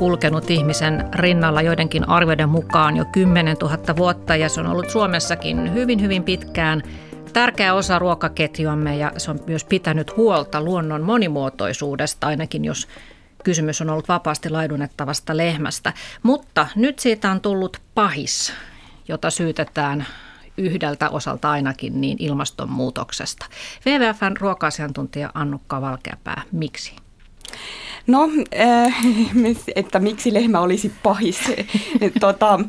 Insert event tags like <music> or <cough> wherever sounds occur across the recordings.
Kulkenut ihmisen rinnalla joidenkin arvioiden mukaan jo 10 000 vuotta ja se on ollut Suomessakin hyvin hyvin pitkään tärkeä osa ruokaketjuamme ja se on myös pitänyt huolta luonnon monimuotoisuudesta, ainakin jos kysymys on ollut vapaasti laidunnettavasta lehmästä. Mutta nyt siitä on tullut pahis, jota syytetään yhdeltä osalta ainakin niin ilmastonmuutoksesta. WWFn ruoka-asiantuntija Annukka Valkeapää, miksi? No, <laughs> äh, että miksi lehmä olisi pahis. <laughs> tota,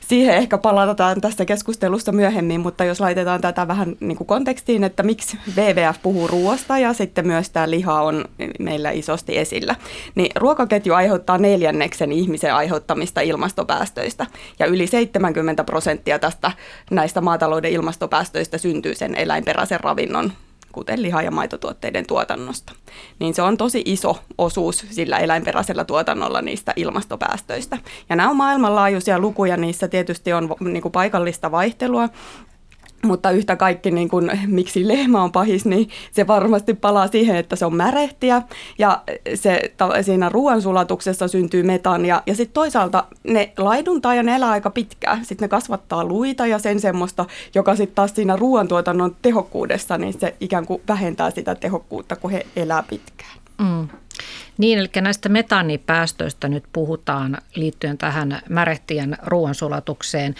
siihen ehkä palataan tässä keskustelussa myöhemmin, mutta jos laitetaan tätä vähän niin kuin kontekstiin, että miksi WWF puhuu ruoasta ja sitten myös tämä liha on meillä isosti esillä, niin ruokaketju aiheuttaa neljänneksen ihmisen aiheuttamista ilmastopäästöistä ja yli 70 prosenttia tästä näistä maatalouden ilmastopäästöistä syntyy sen eläinperäisen ravinnon kuten liha- ja maitotuotteiden tuotannosta. Niin se on tosi iso osuus sillä eläinperäisellä tuotannolla niistä ilmastopäästöistä. Ja nämä on maailmanlaajuisia lukuja, niissä tietysti on niin kuin paikallista vaihtelua, mutta yhtä kaikki, niin kuin, miksi lehmä on pahis, niin se varmasti palaa siihen, että se on märehtiä ja se, siinä ruoansulatuksessa syntyy metania. Ja sitten toisaalta ne laiduntaa ja ne elää aika pitkään. Sitten ne kasvattaa luita ja sen semmoista, joka sitten taas siinä ruoantuotannon tehokkuudessa, niin se ikään kuin vähentää sitä tehokkuutta, kun he elää pitkään. Mm. Niin, eli näistä metaanipäästöistä nyt puhutaan liittyen tähän märehtien ruoansulatukseen,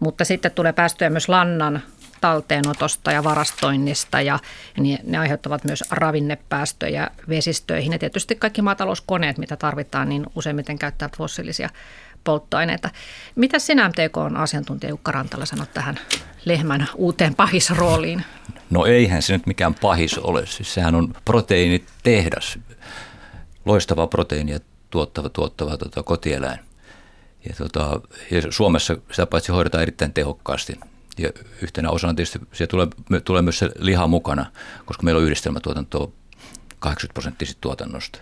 mutta sitten tulee päästöjä myös lannan talteenotosta ja varastoinnista ja ne aiheuttavat myös ravinnepäästöjä vesistöihin. Ja tietysti kaikki maatalouskoneet, mitä tarvitaan, niin useimmiten käyttävät fossiilisia polttoaineita. Mitä sinä MTK on asiantuntija Jukka Rantala sanot tähän lehmän uuteen pahisrooliin? No eihän se nyt mikään pahis ole. Siis sehän on proteiinitehdas, loistava proteiinia tuottava, tuottava tuota, kotieläin. Ja, tuota, ja Suomessa sitä paitsi hoidetaan erittäin tehokkaasti ja yhtenä osana tietysti siellä tulee, tulee myös se liha mukana, koska meillä on yhdistelmätuotantoa 80 prosenttia tuotannosta.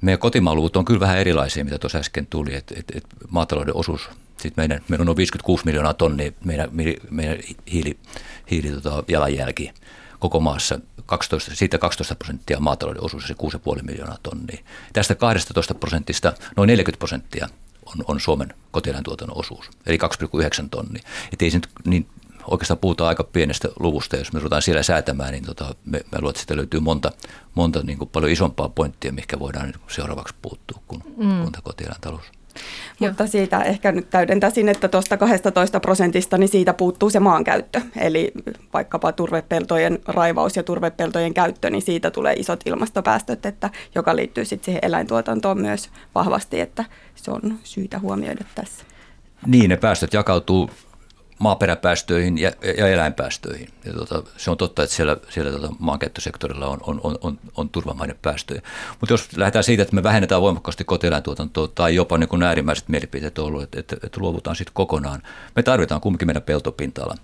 Meidän kotimaaluvut on kyllä vähän erilaisia, mitä tuossa äsken tuli, että et, et maatalouden osuus, sit meidän, meillä on noin 56 miljoonaa tonnia meidän, meidän hiili, hiili tota, jalanjälki koko maassa. 12, siitä 12 prosenttia maatalouden osuus ja 6,5 miljoonaa tonnia. Tästä 12 prosentista noin 40 prosenttia on, on Suomen kotieläintuotannon osuus, eli 2,9 tonnia. Että ei se nyt niin oikeastaan puhutaan aika pienestä luvusta, jos me ruvetaan siellä säätämään, niin tota, me, me luulen, että sitä löytyy monta, monta niin kuin paljon isompaa pointtia, mikä voidaan seuraavaksi puuttua kuin, mm. kuin kotieläintalous. Mutta siitä ehkä nyt täydentäisin, että tuosta 12 prosentista, niin siitä puuttuu se maankäyttö. Eli vaikkapa turvepeltojen raivaus ja turvepeltojen käyttö, niin siitä tulee isot ilmastopäästöt, että, joka liittyy sitten siihen eläintuotantoon myös vahvasti, että se on syytä huomioida tässä. Niin, ne päästöt jakautuu maaperäpäästöihin ja, ja eläinpäästöihin. Ja tota, se on totta, että siellä, siellä tota maankäyttösektorilla on, on, on, on, on turvamainen päästöjä. Mutta jos lähdetään siitä, että me vähennetään voimakkaasti kotieläintuotantoa tai jopa niin kuin äärimmäiset mielipiteet on ollut, että, että, että luovutaan sitten kokonaan, me tarvitaan kumminkin meidän peltopinta-ala.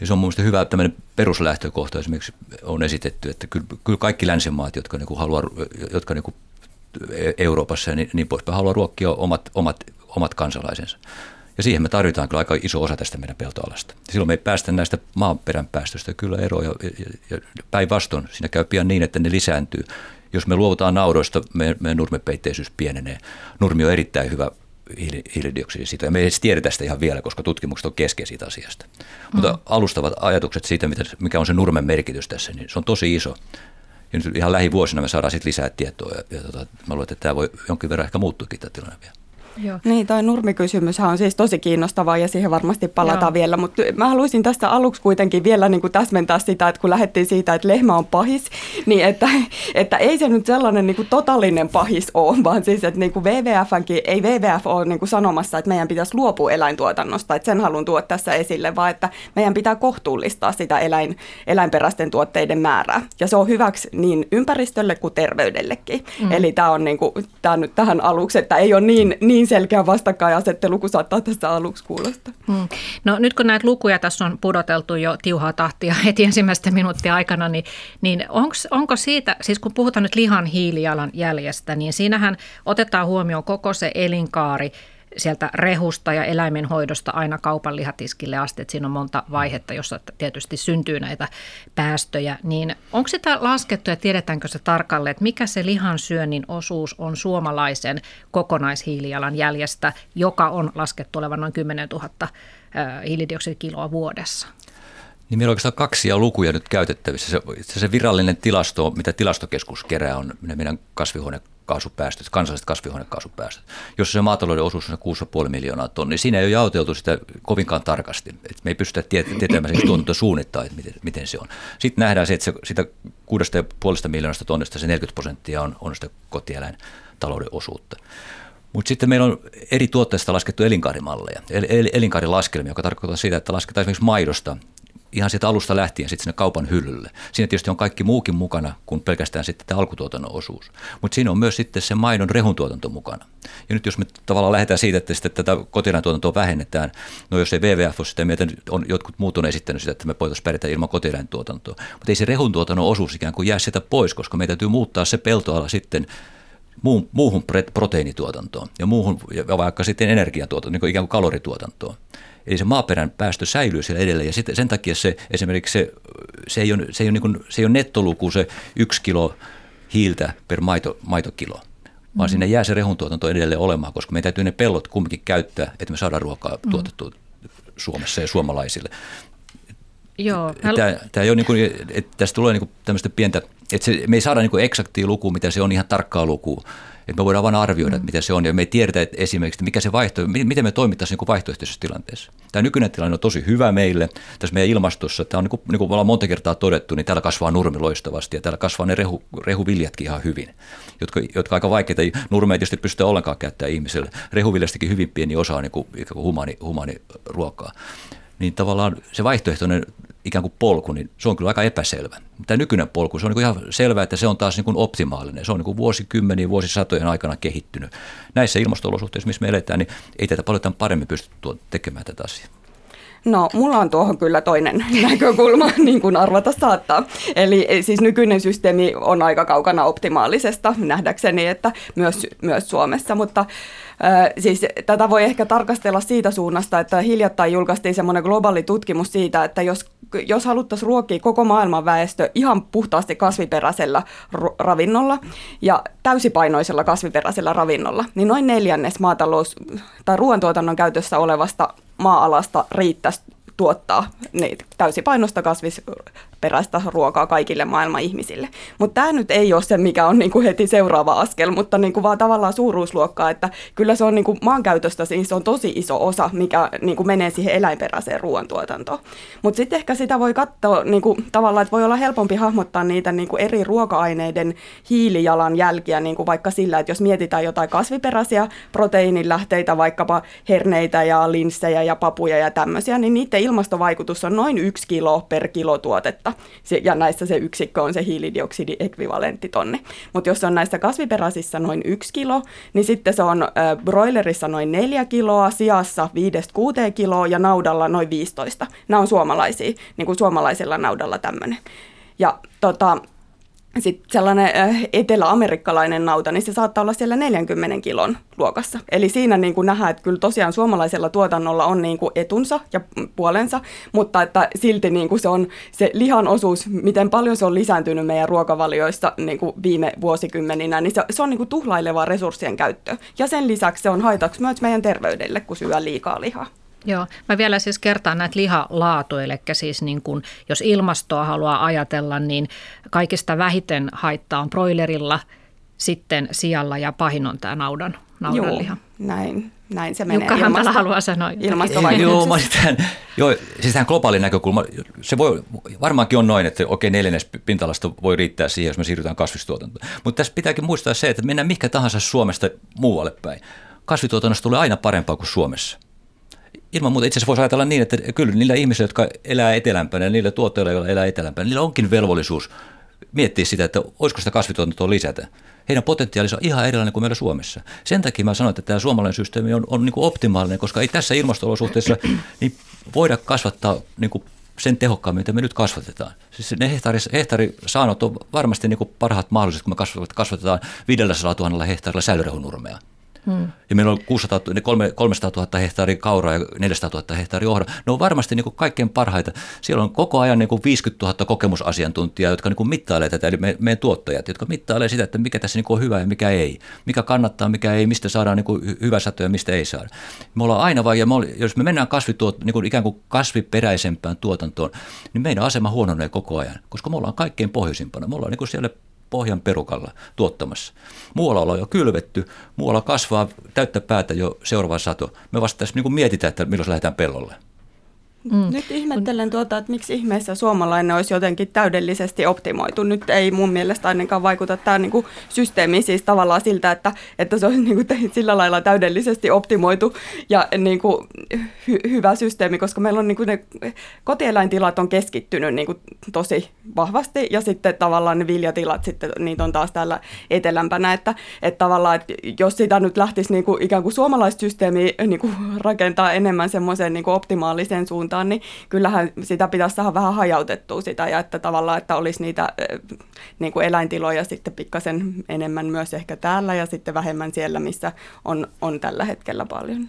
Ja se on mielestäni hyvä tämmöinen peruslähtökohta esimerkiksi on esitetty, että kyllä, kyllä kaikki länsimaat, jotka, niin kuin haluaa, jotka niin kuin Euroopassa ja niin, niin poispäin, haluaa ruokkia omat, omat, omat kansalaisensa. Ja siihen me tarvitaan kyllä aika iso osa tästä meidän peltoalasta. Silloin me ei päästä näistä maaperän päästöistä kyllä eroon ja, ja, ja päinvastoin siinä käy pian niin, että ne lisääntyy. Jos me luovutaan nauroista, meidän, meidän nurmepeitteisyys pienenee. Nurmi on erittäin hyvä hiilidioksidi siitä. Ja me ei edes tiedetä sitä ihan vielä, koska tutkimukset on kesken siitä asiasta. Mm. Mutta alustavat ajatukset siitä, mikä on se nurmen merkitys tässä, niin se on tosi iso. Ja nyt ihan lähivuosina me saadaan sitten lisää tietoa ja, ja tota, mä luulen, että tämä voi jonkin verran ehkä muuttuakin tämä tilanne vielä. Joo. Niin, toi nurmikysymys on siis tosi kiinnostavaa ja siihen varmasti palataan Joo. vielä, mutta mä haluaisin tästä aluksi kuitenkin vielä niin kuin täsmentää sitä, että kun lähdettiin siitä, että lehmä on pahis, niin että, että ei se nyt sellainen niin kuin totaalinen pahis ole, vaan siis, että niin kuin WWFnkin, ei WWF ole niin kuin sanomassa, että meidän pitäisi luopua eläintuotannosta, että sen haluan tuoda tässä esille, vaan että meidän pitää kohtuullistaa sitä eläin, eläinperäisten tuotteiden määrää. Ja se on hyväksi niin ympäristölle kuin terveydellekin. Mm. Eli tämä on niin kuin, tämä nyt tähän aluksi, että ei ole niin, niin niin selkeä vastakkainasettelu kuin saattaa tässä aluksi kuulostaa. Hmm. No nyt kun näitä lukuja tässä on pudoteltu jo tiuhaa tahtia heti ensimmäisten minuuttien aikana, niin, niin onks, onko siitä, siis kun puhutaan nyt lihan hiilijalanjäljestä, niin siinähän otetaan huomioon koko se elinkaari sieltä rehusta ja eläimenhoidosta aina kaupan lihatiskille asti, että siinä on monta vaihetta, jossa tietysti syntyy näitä päästöjä, niin onko sitä laskettu ja tiedetäänkö se tarkalleen, että mikä se lihansyönnin osuus on suomalaisen kokonaishiilijalanjäljestä, joka on laskettu olevan noin 10 000 hiilidioksidikiloa vuodessa? Niin meillä on oikeastaan kaksia lukuja nyt käytettävissä. Se, se virallinen tilasto, mitä tilastokeskus kerää, on meidän kasvihuonekaasupäästöt, kansalliset kasvihuonekaasupäästöt. Jos se maatalouden osuus on 6,5 miljoonaa tonnia, niin siinä ei ole jaoteltu sitä kovinkaan tarkasti. Et me ei pystytä tietämään siis tuotantosuunnittaa, että miten, miten, se on. Sitten nähdään se, että se, sitä 6,5 miljoonasta tonnista se 40 prosenttia on, on sitä kotieläintalouden osuutta. Mutta sitten meillä on eri tuotteista laskettu elinkaarimalleja, el, el, elinkaarilaskelmia, joka tarkoittaa sitä, että lasketaan esimerkiksi maidosta ihan sieltä alusta lähtien sitten sinne kaupan hyllylle. Siinä tietysti on kaikki muukin mukana kuin pelkästään sitten tämä alkutuotannon osuus. Mutta siinä on myös sitten se maidon rehuntuotanto mukana. Ja nyt jos me tavallaan lähdetään siitä, että sitten tätä kotieläintuotantoa vähennetään, no jos ei WWF ole sitä mieltä, on, jotkut muut on esittänyt sitä, että me voitaisiin pärjätä ilman kotieläintuotantoa. Mutta ei se rehuntuotannon osuus ikään kuin jää sieltä pois, koska meidän täytyy muuttaa se peltoala sitten muuhun proteiinituotantoon ja muuhun, ja vaikka sitten energiatuotantoon, niin kuin ikään kuin kalorituotantoon. Eli se maaperän päästö säilyy siellä edelleen ja sitten sen takia se esimerkiksi se, se ei ole, se ei ole, niin kuin, se ei ole nettoluku se yksi kilo hiiltä per maito, maitokilo, vaan mm. sinne jää se rehuntuotanto edelleen olemaan, koska meidän täytyy ne pellot kumminkin käyttää, että me saadaan ruokaa mm. tuotettua Suomessa ja suomalaisille. Joo. Tämä, tämä ei ole niin kuin, että tästä tulee niin kuin tämmöistä pientä, että se, me ei saada niin kuin eksaktia lukua, mitä se on ihan tarkkaa lukua, että me voidaan vain arvioida, että mitä se on, ja me ei tiedetä että esimerkiksi, että mikä se vaihtoehto, miten me toimittaisiin niin vaihtoehtoisessa tilanteessa. Tämä nykyinen tilanne on tosi hyvä meille tässä meidän ilmastossa. Tämä on, niin kuin, niin kuin ollaan monta kertaa todettu, niin täällä kasvaa nurmi loistavasti, ja täällä kasvaa ne rehu, rehuviljatkin ihan hyvin, jotka, jotka aika vaikeita. Nurmeja tietysti pystytään ollenkaan käyttämään ihmiselle. Rehuviljastakin hyvin pieni osa on niin kuin, kuin humani, humani ruokaa niin tavallaan se vaihtoehtoinen ikään kuin polku, niin se on kyllä aika epäselvä. Tämä nykyinen polku, se on niin ihan selvää, että se on taas niin kuin optimaalinen. Se on niin vuosikymmeniä, vuosisatojen aikana kehittynyt. Näissä ilmasto-olosuhteissa, missä me eletään, niin ei tätä paljon tämän paremmin pysty tekemään tätä asiaa. No, mulla on tuohon kyllä toinen <laughs> näkökulma, niin kuin arvata saattaa. Eli eh, siis nykyinen systeemi on aika kaukana optimaalisesta, nähdäkseni, että myös, myös Suomessa, mutta Siis tätä voi ehkä tarkastella siitä suunnasta, että hiljattain julkaistiin semmoinen globaali tutkimus siitä, että jos, jos haluttaisiin ruokkia koko maailman väestö ihan puhtaasti kasviperäisellä ravinnolla ja täysipainoisella kasviperäisellä ravinnolla, niin noin neljännes maatalous- tai ruoantuotannon käytössä olevasta maa-alasta riittäisi tuottaa niitä täysipainosta kasvisperäistä ruokaa kaikille maailman ihmisille. Mutta tämä nyt ei ole se, mikä on niinku heti seuraava askel, mutta niinku vaan tavallaan suuruusluokkaa, että kyllä se on niinku maankäytöstä siis on tosi iso osa, mikä niinku menee siihen eläinperäiseen ruoantuotantoon. Mutta sitten ehkä sitä voi katsoa niinku, tavallaan, että voi olla helpompi hahmottaa niitä niinku eri ruoka-aineiden hiilijalanjälkiä niinku vaikka sillä, että jos mietitään jotain kasviperäisiä proteiinilähteitä, vaikkapa herneitä ja linssejä ja papuja ja tämmöisiä, niin niiden ilmastovaikutus on noin yksi kilo per kilo tuotetta, ja näissä se yksikkö on se hiilidioksidiekvivalenttitonni. Mutta jos on näissä kasviperäisissä noin yksi kilo, niin sitten se on äh, broilerissa noin neljä kiloa, siassa 5-6 kiloa ja naudalla noin 15. Nämä on suomalaisia, niin kuin suomalaisella naudalla tämmöinen. Ja tota, sitten sellainen eteläamerikkalainen nauta, niin se saattaa olla siellä 40 kilon luokassa. Eli siinä niin kuin nähdään, että kyllä tosiaan suomalaisella tuotannolla on niin kuin etunsa ja puolensa, mutta että silti niin kuin se on se lihan osuus, miten paljon se on lisääntynyt meidän ruokavalioissa niin kuin viime vuosikymmeninä, niin se, se on niin kuin tuhlailevaa resurssien käyttö. Ja sen lisäksi se on haitaksi myös meidän terveydelle, kun syö liikaa lihaa. Joo, mä vielä siis kertaan näitä lihalaatu, eli siis niin kun, jos ilmastoa haluaa ajatella, niin kaikista vähiten haittaa on broilerilla, sitten sijalla ja pahin on tämä naudan, naudanliha. Joo, näin, näin se menee. Jukka Ilmasto, haluaa sanoa. Joo, mä tämän, joo, siis tähän globaali näkökulma, se voi, varmaankin on noin, että okei neljännes pintalasta voi riittää siihen, jos me siirrytään kasvistuotantoon. Mutta tässä pitääkin muistaa se, että mennään mikä tahansa Suomesta muualle päin. Kasvituotannosta tulee aina parempaa kuin Suomessa ilman muuta itse asiassa voisi ajatella niin, että kyllä niillä ihmisillä, jotka elää etelämpänä niillä tuotteilla, joilla elää etelämpänä, niillä onkin velvollisuus miettiä sitä, että olisiko sitä kasvituotantoa lisätä. Heidän potentiaalinsa on ihan erilainen kuin meillä Suomessa. Sen takia mä sanoin, että tämä suomalainen systeemi on, on niin kuin optimaalinen, koska ei tässä ilmasto-olosuhteessa niin voida kasvattaa niin kuin sen tehokkaammin, mitä me nyt kasvatetaan. Siis ne hehtaari, hehtaarisaanot on varmasti niin kuin parhaat mahdolliset, kun me kasvatetaan 500 000 hehtaarilla säilyrehunurmea Hmm. Ja meillä on 600, 300 000 hehtaaria kauraa ja 400 000 hehtaaria ohra. Ne on varmasti niin kuin kaikkein parhaita. Siellä on koko ajan niin kuin 50 000 kokemusasiantuntijaa, jotka niin kuin mittailee tätä, eli me, meidän tuottajat, jotka mittailee sitä, että mikä tässä niin kuin on hyvä ja mikä ei. Mikä kannattaa, mikä ei, mistä saadaan niin kuin hyvä sato ja mistä ei saada. Me ollaan aina vai, ja me oli, jos me mennään kasvituot, niin kuin ikään kuin kasviperäisempään tuotantoon, niin meidän asema huononee koko ajan, koska me ollaan kaikkein pohjoisimpana. Me ollaan niin kuin siellä pohjan perukalla tuottamassa. Muualla ollaan jo kylvetty, muualla kasvaa täyttä päätä jo seuraava sato. Me vasta tässä niin mietitään, että milloin lähdetään pellolle. Mm. Nyt ihmettelen tuota, että miksi ihmeessä suomalainen olisi jotenkin täydellisesti optimoitu. Nyt ei mun mielestä ainakaan vaikuta tämä niin kuin systeemi siis tavallaan siltä, että, että se olisi niin kuin sillä lailla täydellisesti optimoitu ja niin kuin hy- hyvä systeemi, koska meillä on niin kuin ne kotieläintilat on keskittynyt niin kuin tosi vahvasti ja sitten tavallaan ne viljatilat sitten, niitä on taas täällä etelämpänä, että, että tavallaan, että jos sitä nyt lähtisi niin kuin ikään kuin suomalaista systeemiä niin kuin rakentaa enemmän semmoiseen niin kuin optimaaliseen suuntaan, suuntaan, niin kyllähän sitä pitäisi saada vähän hajautettua sitä ja että tavallaan, että olisi niitä niin kuin eläintiloja sitten pikkasen enemmän myös ehkä täällä ja sitten vähemmän siellä, missä on, on tällä hetkellä paljon.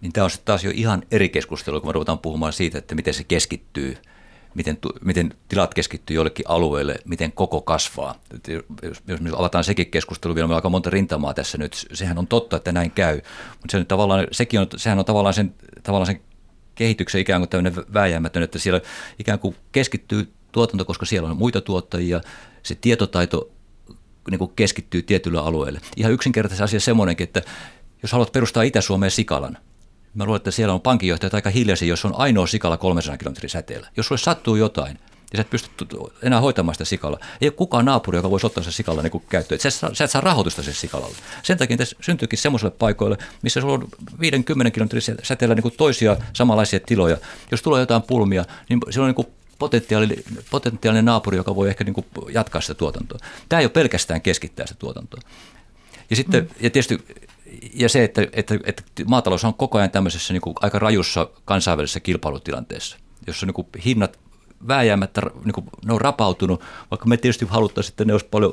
Niin tämä on taas jo ihan eri keskustelu, kun me ruvetaan puhumaan siitä, että miten se keskittyy miten, miten tilat keskittyy jollekin alueelle, miten koko kasvaa. Jos, jos me avataan sekin keskustelu, vielä on aika monta rintamaa tässä nyt, sehän on totta, että näin käy, mutta se tavallaan, sekin on, sehän on tavallaan sen, tavallaan sen kehityksen ikään kuin tämmöinen vääjäämätön, että siellä ikään kuin keskittyy tuotanto, koska siellä on muita tuottajia, se tietotaito niin kuin keskittyy tietylle alueelle. Ihan yksinkertaisesti asia semmoinenkin, että jos haluat perustaa Itä-Suomeen Sikalan, Mä luulen, että siellä on pankinjohtajat aika hiljaisia, jos on ainoa sikala 300 kilometrin säteellä. Jos sulle sattuu jotain, ja sä et pysty enää hoitamaan sitä sikalla. Ei ole kukaan naapuri, joka voisi ottaa se sikalla niin käyttöön. Sä, sä et saa rahoitusta sen sikalalle. Sen takia tässä syntyykin semmoiselle paikoille, missä sulla on 50 kilometrin säteellä niin toisia samanlaisia tiloja. Jos tulee jotain pulmia, niin on niin potentiaali, potentiaalinen naapuri, joka voi ehkä niin kuin jatkaa sitä tuotantoa. Tämä ei ole pelkästään keskittää sitä tuotantoa. Ja sitten, mm. ja tietysti ja se, että, että, että maatalous on koko ajan tämmöisessä niin kuin aika rajussa kansainvälisessä kilpailutilanteessa, jossa niin kuin hinnat vääjäämättä niin kuin, ne on rapautunut, vaikka me tietysti haluttaisiin, että ne olisi paljon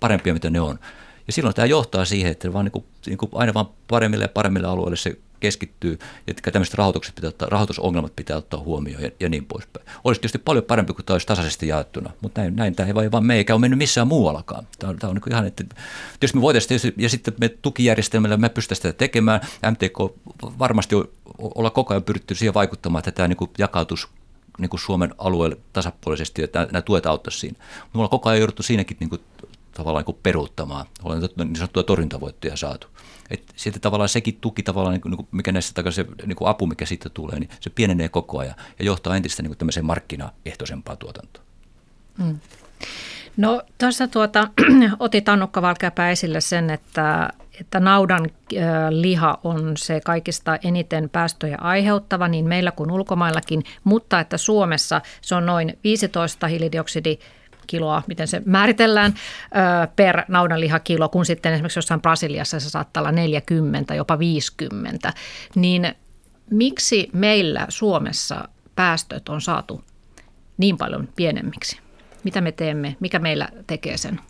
parempia, mitä ne on. Ja silloin tämä johtaa siihen, että vaan niin kuin, niin kuin aina vaan paremmille ja paremmille alueille se keskittyy, että tämmöiset rahoitukset pitää ottaa, rahoitusongelmat pitää ottaa huomioon ja, ja niin poispäin. Olisi tietysti paljon parempi, kuin tämä olisi tasaisesti jaettuna, mutta näin, näin tämä ei vaan, vaan me eikä ole mennyt missään muuallakaan. Tämä on, tämä on niin ihan, että jos me voitaisiin, ja sitten me tukijärjestelmällä me pystytään sitä tekemään, MTK varmasti olla koko ajan pyritty siihen vaikuttamaan, että tämä niin jakautus niin kuin Suomen alueelle tasapuolisesti, että nämä tuet auttaisivat siinä. Mutta me ollaan koko ajan jouduttu siinäkin niin kuin, tavallaan niin kuin peruuttamaan. Ollaan niin sanottuja torjuntavoittoja saatu. Et sitten tavallaan sekin tuki, tavallaan, niin kuin, niinku, mikä näissä takaisin niin kuin apu, mikä siitä tulee, niin se pienenee koko ajan ja johtaa entistä niin kuin tämmöiseen markkinaehtoisempaan tuotantoon. Mm. No tuossa tuota, <clears throat> otit Annukka Valkeapää esille sen, että, että naudan liha on se kaikista eniten päästöjä aiheuttava niin meillä kuin ulkomaillakin, mutta että Suomessa se on noin 15 hiilidioksidi kiloa, miten se määritellään, per naudanlihakilo, kun sitten esimerkiksi jossain Brasiliassa se saattaa olla 40, jopa 50. Niin miksi meillä Suomessa päästöt on saatu niin paljon pienemmiksi? Mitä me teemme? Mikä meillä tekee sen?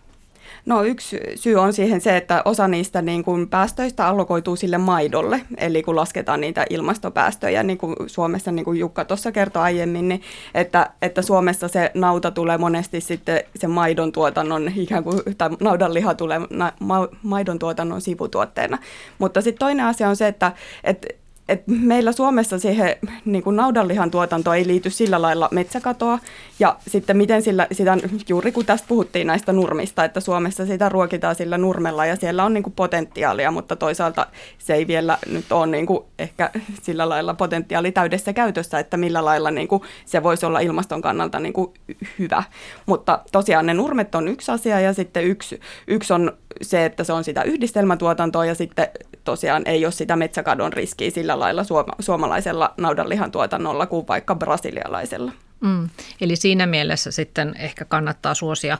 No yksi syy on siihen se, että osa niistä niin kuin päästöistä allokoituu sille maidolle, eli kun lasketaan niitä ilmastopäästöjä, niin kuin Suomessa, niin kuin Jukka tuossa kertoi aiemmin, niin että, että Suomessa se nauta tulee monesti sitten se maidon tuotannon, ikään kuin, tai naudanliha tulee ma, maidon tuotannon sivutuotteena. Mutta sitten toinen asia on se, että, että et meillä Suomessa siihen niin kuin naudanlihan tuotanto ei liity sillä lailla metsäkatoa. Ja sitten miten sillä, sitä, juuri kun tästä puhuttiin näistä nurmista, että Suomessa sitä ruokitaan sillä nurmella ja siellä on niin kuin potentiaalia, mutta toisaalta se ei vielä nyt ole niin kuin ehkä sillä lailla potentiaali täydessä käytössä, että millä lailla niin kuin se voisi olla ilmaston kannalta niin kuin hyvä. Mutta tosiaan ne nurmet on yksi asia ja sitten yksi, yksi on se, että se on sitä yhdistelmätuotantoa ja sitten tosiaan ei ole sitä metsäkadon riskiä sillä lailla suoma- suomalaisella naudanlihan tuotannolla kuin vaikka brasilialaisella. Mm. Eli siinä mielessä sitten ehkä kannattaa suosia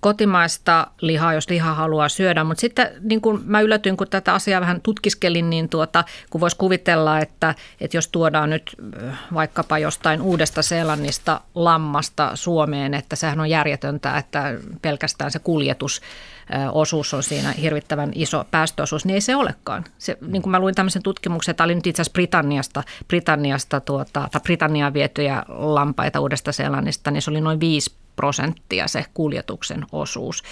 kotimaista lihaa, jos liha haluaa syödä. Mutta sitten niin kun mä yllätyin, kun tätä asiaa vähän tutkiskelin, niin tuota, kun voisi kuvitella, että, että jos tuodaan nyt vaikkapa jostain uudesta Seelannista lammasta Suomeen, että sehän on järjetöntä, että pelkästään se kuljetus osuus on siinä hirvittävän iso päästöosuus, niin ei se olekaan. Se, niin kuin mä luin tämmöisen tutkimuksen, että oli nyt itse asiassa Britanniasta, Britanniasta tuota, tai Britanniaan vietyjä lampaita uudesta Seelannista, niin se oli noin 5 prosenttia se kuljetuksen osuus.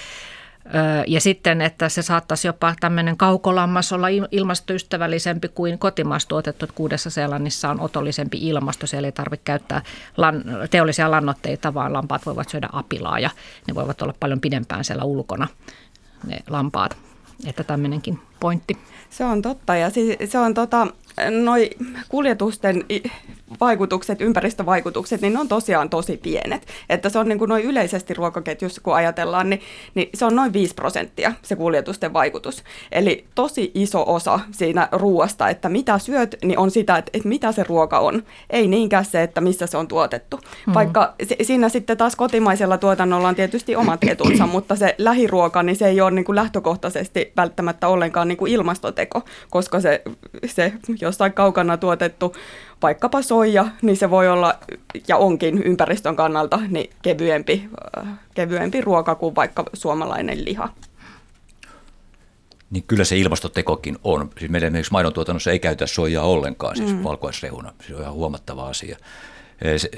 Ja sitten, että se saattaisi jopa tämmöinen kaukolammas olla ilmastoystävällisempi kuin kotimaassa tuotettu, että Kuudessa Seelannissa on otollisempi ilmasto, siellä ei tarvitse käyttää lan, teollisia lannoitteita, vaan lampaat voivat syödä apilaa ja ne voivat olla paljon pidempään siellä ulkona ne lampaat. Että tämmöinenkin pointti. Se on totta ja se on tota, noi kuljetusten vaikutukset, ympäristövaikutukset, niin ne on tosiaan tosi pienet. Että se on niin kuin noin yleisesti ruokaketjussa, kun ajatellaan, niin, niin se on noin 5 prosenttia se kuljetusten vaikutus. Eli tosi iso osa siinä ruoasta, että mitä syöt, niin on sitä, että, että mitä se ruoka on. Ei niinkään se, että missä se on tuotettu. Mm. Vaikka siinä sitten taas kotimaisella tuotannolla on tietysti omat etunsa, <clears throat> mutta se lähiruoka, niin se ei ole niin kuin lähtökohtaisesti välttämättä ollenkaan niin kuin ilmastoteko, koska se, se jossain kaukana tuotettu vaikkapa soija, niin se voi olla ja onkin ympäristön kannalta niin kevyempi, äh, kevyempi ruoka kuin vaikka suomalainen liha. Niin kyllä se ilmastotekokin on. Siis meillä esimerkiksi maidontuotannossa ei käytä soijaa ollenkaan, siis mm. valkoisrehuna. Se on ihan huomattava asia.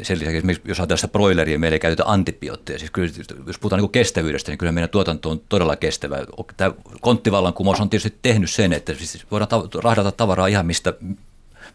Sen lisäksi, jos ajatellaan sitä broileria, meillä ei käytetä antibiootteja. Siis kyllä, jos puhutaan niin kestävyydestä, niin kyllä meidän tuotanto on todella kestävä. Tämä konttivallankumous on tietysti tehnyt sen, että siis voidaan rahdata tavaraa ihan mistä,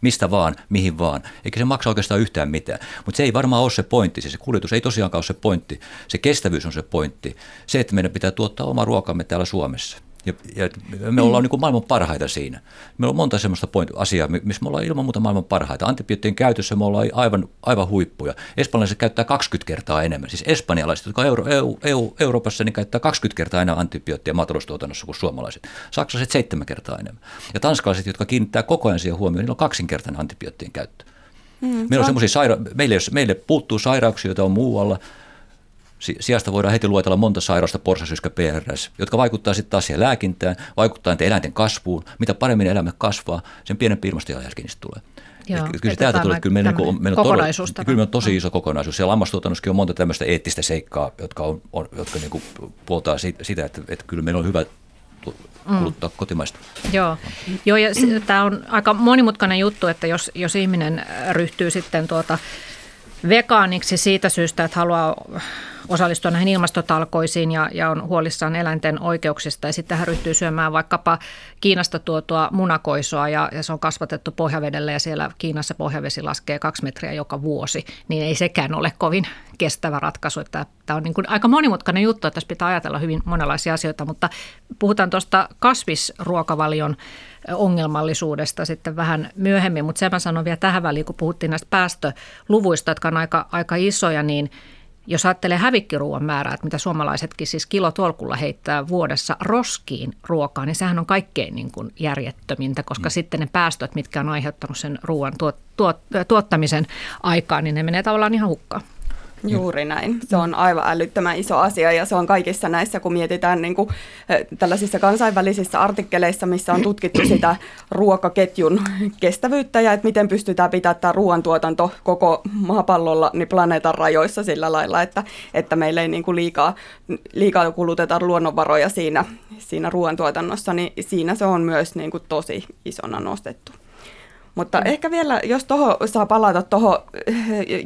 mistä vaan, mihin vaan. Eikä se maksa oikeastaan yhtään mitään. Mutta se ei varmaan ole se pointti. Siis se kuljetus ei tosiaankaan ole se pointti. Se kestävyys on se pointti. Se, että meidän pitää tuottaa oma ruokamme täällä Suomessa. Ja, ja me ollaan niin kuin maailman parhaita siinä. Meillä on monta sellaista point, asiaa, missä me ollaan ilman muuta maailman parhaita. Antibioottien käytössä me ollaan aivan, aivan huippuja. Espanjalaiset käyttää 20 kertaa enemmän. Siis espanjalaiset, jotka Euro, EU, EU, Euroopassa, niin käyttää 20 kertaa enemmän antibioottia maataloustuotannossa kuin suomalaiset. Saksalaiset 7 kertaa enemmän. Ja tanskalaiset, jotka kiinnittää koko ajan siihen huomioon, niillä on kaksinkertainen antibioottien käyttö. Mm, meillä, on saira- meille, meille puuttuu sairauksia, joita on muualla – Sijasta voidaan heti luetella monta sairausta, porsasyskä, PRS, jotka vaikuttaa sitten taas siihen lääkintään, vaikuttaa eläinten kasvuun. Mitä paremmin elämä kasvaa, sen pienempi ilmastojalanjälki niistä tulee. Joo, kyllä se täältä tulee, kyllä meillä, on, meillä, on todella, kyllä on tosi iso kokonaisuus. Siellä lammastuotannossakin on monta tämmöistä eettistä seikkaa, jotka, on, on, jotka niin kuin puoltaa sitä, että, että kyllä meillä on hyvä mm. kuluttaa mm. kotimaista. Joo, Joo ja tämä on aika monimutkainen juttu, että jos, jos ihminen ryhtyy sitten tuota vegaaniksi siitä syystä, että haluaa osallistua näihin ilmastotalkoisiin ja, ja on huolissaan eläinten oikeuksista. Ja sitten hän ryhtyy syömään vaikkapa Kiinasta tuotua munakoisoa ja, ja se on kasvatettu pohjavedellä ja siellä Kiinassa pohjavesi laskee kaksi metriä joka vuosi. Niin ei sekään ole kovin kestävä ratkaisu. Että tämä on niin kuin aika monimutkainen juttu, että tässä pitää ajatella hyvin monenlaisia asioita, mutta puhutaan tuosta kasvisruokavalion ongelmallisuudesta sitten vähän myöhemmin, mutta sen mä sanon vielä tähän väliin, kun puhuttiin näistä päästöluvuista, jotka on aika, aika isoja, niin – jos ajattelee hävikkiruuan määrää, että mitä suomalaisetkin siis kilotolkulla heittää vuodessa roskiin ruokaa, niin sehän on kaikkein niin kuin järjettömintä, koska mm. sitten ne päästöt, mitkä on aiheuttanut sen ruoan tuot, tuot, tuottamisen aikaan, niin ne menee tavallaan ihan hukkaan. Juuri näin. Se on aivan älyttömän iso asia ja se on kaikissa näissä, kun mietitään niin kuin, tällaisissa kansainvälisissä artikkeleissa, missä on tutkittu sitä ruokaketjun kestävyyttä ja että miten pystytään pitämään tämä ruoantuotanto koko maapallolla niin planeetan rajoissa sillä lailla, että, että meillä ei niin kuin liikaa, liikaa kuluteta luonnonvaroja siinä, siinä ruoantuotannossa, niin siinä se on myös niin kuin tosi isona nostettu. Mutta mm. ehkä vielä, jos toho, saa palata tuohon eh,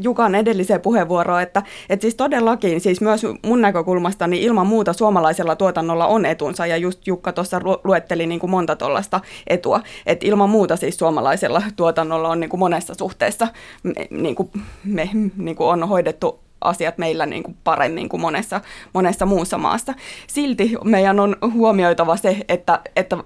Jukan edelliseen puheenvuoroon, että, että siis todellakin, siis myös mun näkökulmasta, niin ilman muuta suomalaisella tuotannolla on etunsa, ja just Jukka tuossa luetteli niin kuin monta tuollaista etua, että ilman muuta siis suomalaisella tuotannolla on niin kuin monessa suhteessa niin kuin me niin kuin on hoidettu asiat meillä niin kuin paremmin kuin monessa, monessa muussa maassa. Silti meidän on huomioitava se, että, että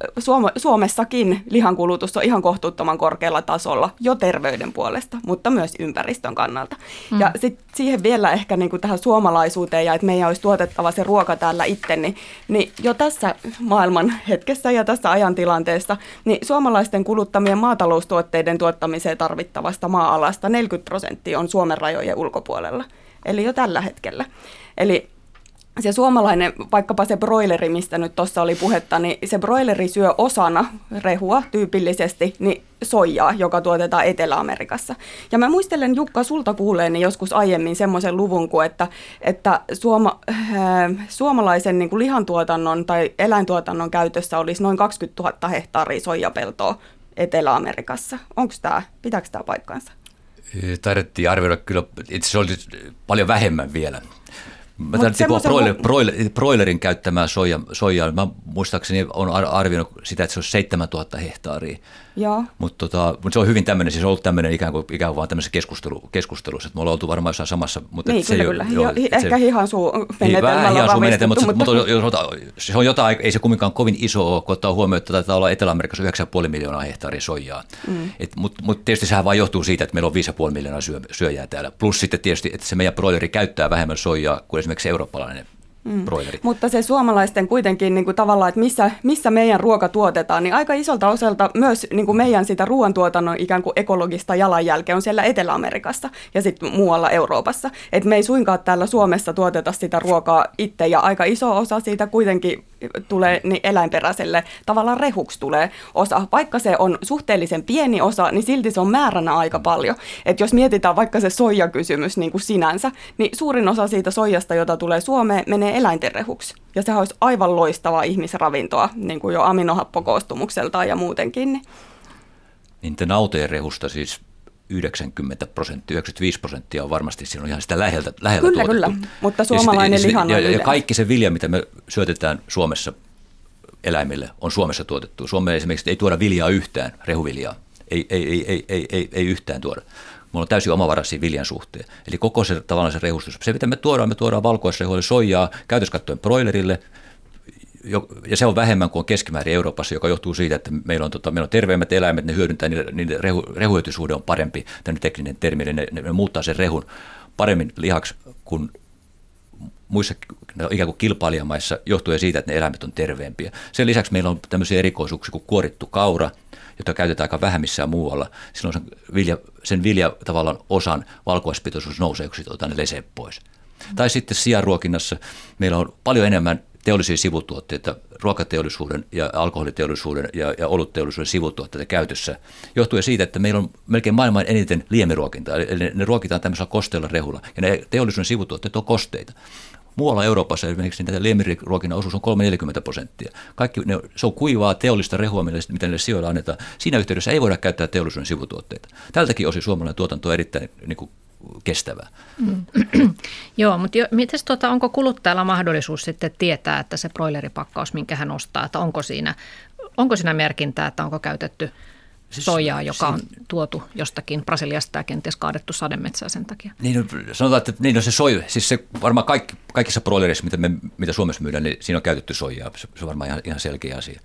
Suomessakin lihankulutus on ihan kohtuuttoman korkealla tasolla jo terveyden puolesta, mutta myös ympäristön kannalta. Mm. Ja sit siihen vielä ehkä niin kuin tähän suomalaisuuteen ja että meidän olisi tuotettava se ruoka täällä itse, niin, niin jo tässä maailman hetkessä ja tässä ajantilanteessa, niin suomalaisten kuluttamien maataloustuotteiden tuottamiseen tarvittavasta maa-alasta 40 prosenttia on Suomen rajojen ulkopuolella eli jo tällä hetkellä. Eli se suomalainen, vaikkapa se broileri, mistä nyt tuossa oli puhetta, niin se broileri syö osana rehua tyypillisesti niin soijaa, joka tuotetaan Etelä-Amerikassa. Ja mä muistelen Jukka sulta kuuleeni joskus aiemmin semmoisen luvun, kuin että, että suoma, äh, suomalaisen niin kuin lihantuotannon tai eläintuotannon käytössä olisi noin 20 000 hehtaaria soijapeltoa Etelä-Amerikassa. Onko tämä, pitääkö tämä paikkansa? Taidettiin arvioida kyllä, itse asiassa oli paljon vähemmän vielä. Mä tarvitsin puhua broiler, broiler, broilerin käyttämää soija, soijaa. Mä muistaakseni on arvioinut sitä, että se on 7000 hehtaaria. Joo. Mutta tota, mut se on hyvin tämmöinen, siis on ollut tämmöinen ikään kuin, ikään kuin vaan tämmöisessä keskustelu, keskustelussa, että me ollaan oltu varmaan jossain samassa. Mutta niin, se kyllä, kyllä. Jo, ehkä hihansuu menetelmällä Vähän hihansuu menetelmä, mutta, mutta, mutta, se on jotain, ei se kumminkaan kovin iso ole, kun ottaa huomioon, että taitaa olla Etelä-Amerikassa 9,5 miljoonaa hehtaaria soijaa. Mm. Mutta mut tietysti sehän vain johtuu siitä, että meillä on 5,5 miljoonaa syö, syöjää täällä. Plus sitten tietysti, että se meidän broileri käyttää vähemmän soijaa kuin esimerkiksi eurooppalainen mm. Mutta se suomalaisten kuitenkin niin kuin tavallaan, että missä, missä meidän ruoka tuotetaan, niin aika isolta osalta myös niin kuin meidän sitä ruoantuotannon ikään kuin ekologista jalanjälkeä on siellä Etelä-Amerikassa ja sitten muualla Euroopassa. Et me ei suinkaan täällä Suomessa tuoteta sitä ruokaa itse ja aika iso osa siitä kuitenkin tulee niin eläinperäiselle tavallaan rehuksi tulee osa. Vaikka se on suhteellisen pieni osa, niin silti se on määränä aika paljon. Et jos mietitään vaikka se soijakysymys niin kuin sinänsä, niin suurin osa siitä soijasta, jota tulee Suomeen, menee eläinten rehuksi. Ja sehän olisi aivan loistavaa ihmisravintoa, niin kuin jo aminohappokoostumukseltaan ja muutenkin. Niin. Niin nautojen rehusta siis 90 prosenttia, 95 prosenttia on varmasti siinä on ihan sitä läheltä, läheltä Kyllä, tuotettu. kyllä, mutta suomalainen ja, lihan ja, ja, ja kaikki se vilja, mitä me syötetään Suomessa eläimille, on Suomessa tuotettu. Suomeen esimerkiksi ei tuoda viljaa yhtään, rehuviljaa. Ei, ei, ei, ei, ei, ei, ei yhtään tuoda. Mulla on täysin omavaraisia viljan suhteen. Eli koko se tavallaan se rehustus. Se, mitä me tuodaan, me tuodaan valkoisrehuille soijaa, käytöskattojen broilerille, ja se on vähemmän kuin keskimäärin Euroopassa, joka johtuu siitä, että meillä on, tota, meillä on terveemmät eläimet, ne hyödyntää, niiden, niiden rehu, rehuetysuhde on parempi, tämmöinen tekninen termi, ne, ne, ne muuttaa sen rehun paremmin lihaksi kuin muissa no, ikään kuin kilpailijamaissa johtuen siitä, että ne eläimet on terveempiä. Sen lisäksi meillä on tämmöisiä erikoisuuksia kuin kuorittu kaura, jota käytetään aika vähän missään muualla. Silloin sen vilja, sen vilja tavallaan osan valkuaispitoisuus nousee, kun sitten otetaan ne pois. Tai sitten sijaruokinnassa meillä on paljon enemmän teollisia sivutuotteita, ruokateollisuuden ja alkoholiteollisuuden ja, ja olutteollisuuden sivutuotteita käytössä, johtuen siitä, että meillä on melkein maailman eniten liemiruokintaa, eli ne ruokitaan tämmöisellä kosteella rehulla, ja ne teollisuuden sivutuotteet on kosteita. Muualla Euroopassa esimerkiksi niin liemiruokinnan osuus on 3-40 prosenttia. Kaikki, ne, se on kuivaa teollista rehua, mitä niille sijoilla annetaan. Siinä yhteydessä ei voida käyttää teollisuuden sivutuotteita. Tältäkin osin suomalainen tuotanto on erittäin niin kuin, kestävää. Mm. <clears throat> Joo, mutta jo, mites, tuota, onko kuluttajalla mahdollisuus sitten tietää, että se broileripakkaus, minkä hän ostaa, että onko siinä, onko siinä merkintää, että onko käytetty siis, soijaa, joka on tuotu jostakin Brasiliasta ja kenties kaadettu sademetsää sen takia? Niin, sanotaan, että niin, no se soija, siis se varmaan kaikki, kaikissa broilerissa, mitä, me, mitä Suomessa myydään, niin siinä on käytetty soijaa. Se, se on varmaan ihan, ihan selkeä asia.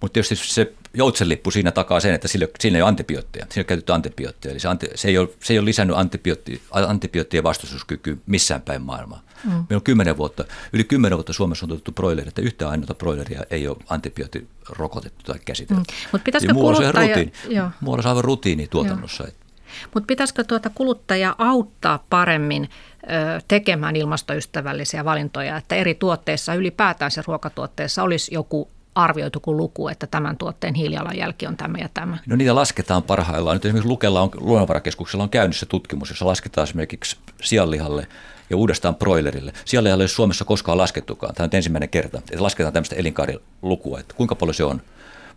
Mutta tietysti se joutsenlippu siinä takaa sen, että sillä, siinä ei ole antibiootteja. Siinä on käytetty antibiootteja. Eli se, anti, se, ei ole, se ei ole lisännyt antibiootti, antibioottien vastustuskykyä missään päin maailmaa. Mm. Meillä on kymmenen vuotta, yli kymmenen vuotta Suomessa on tuotettu broileri, että yhtään ainoata broileria ei ole antibiooti rokotettu tai käsitelty. Mm. Mutta pitäisikö Eli kuluttaja... Rutiini, muualla se aivan rutiini tuotannossa. Mutta pitäisikö tuota kuluttaja auttaa paremmin ö, tekemään ilmastoystävällisiä valintoja, että eri tuotteissa, ylipäätään se ruokatuotteessa olisi joku arvioitu kuin luku, että tämän tuotteen hiilijalanjälki on tämä ja tämä? No niitä lasketaan parhaillaan. Nyt esimerkiksi Lukella on, luonnonvarakeskuksella on käynnissä tutkimus, jossa lasketaan esimerkiksi sianlihalle ja uudestaan broilerille. Sianlihalle ei Suomessa koskaan laskettukaan. Tämä on ensimmäinen kerta, että lasketaan tämmöistä elinkaarilukua, että kuinka paljon se on.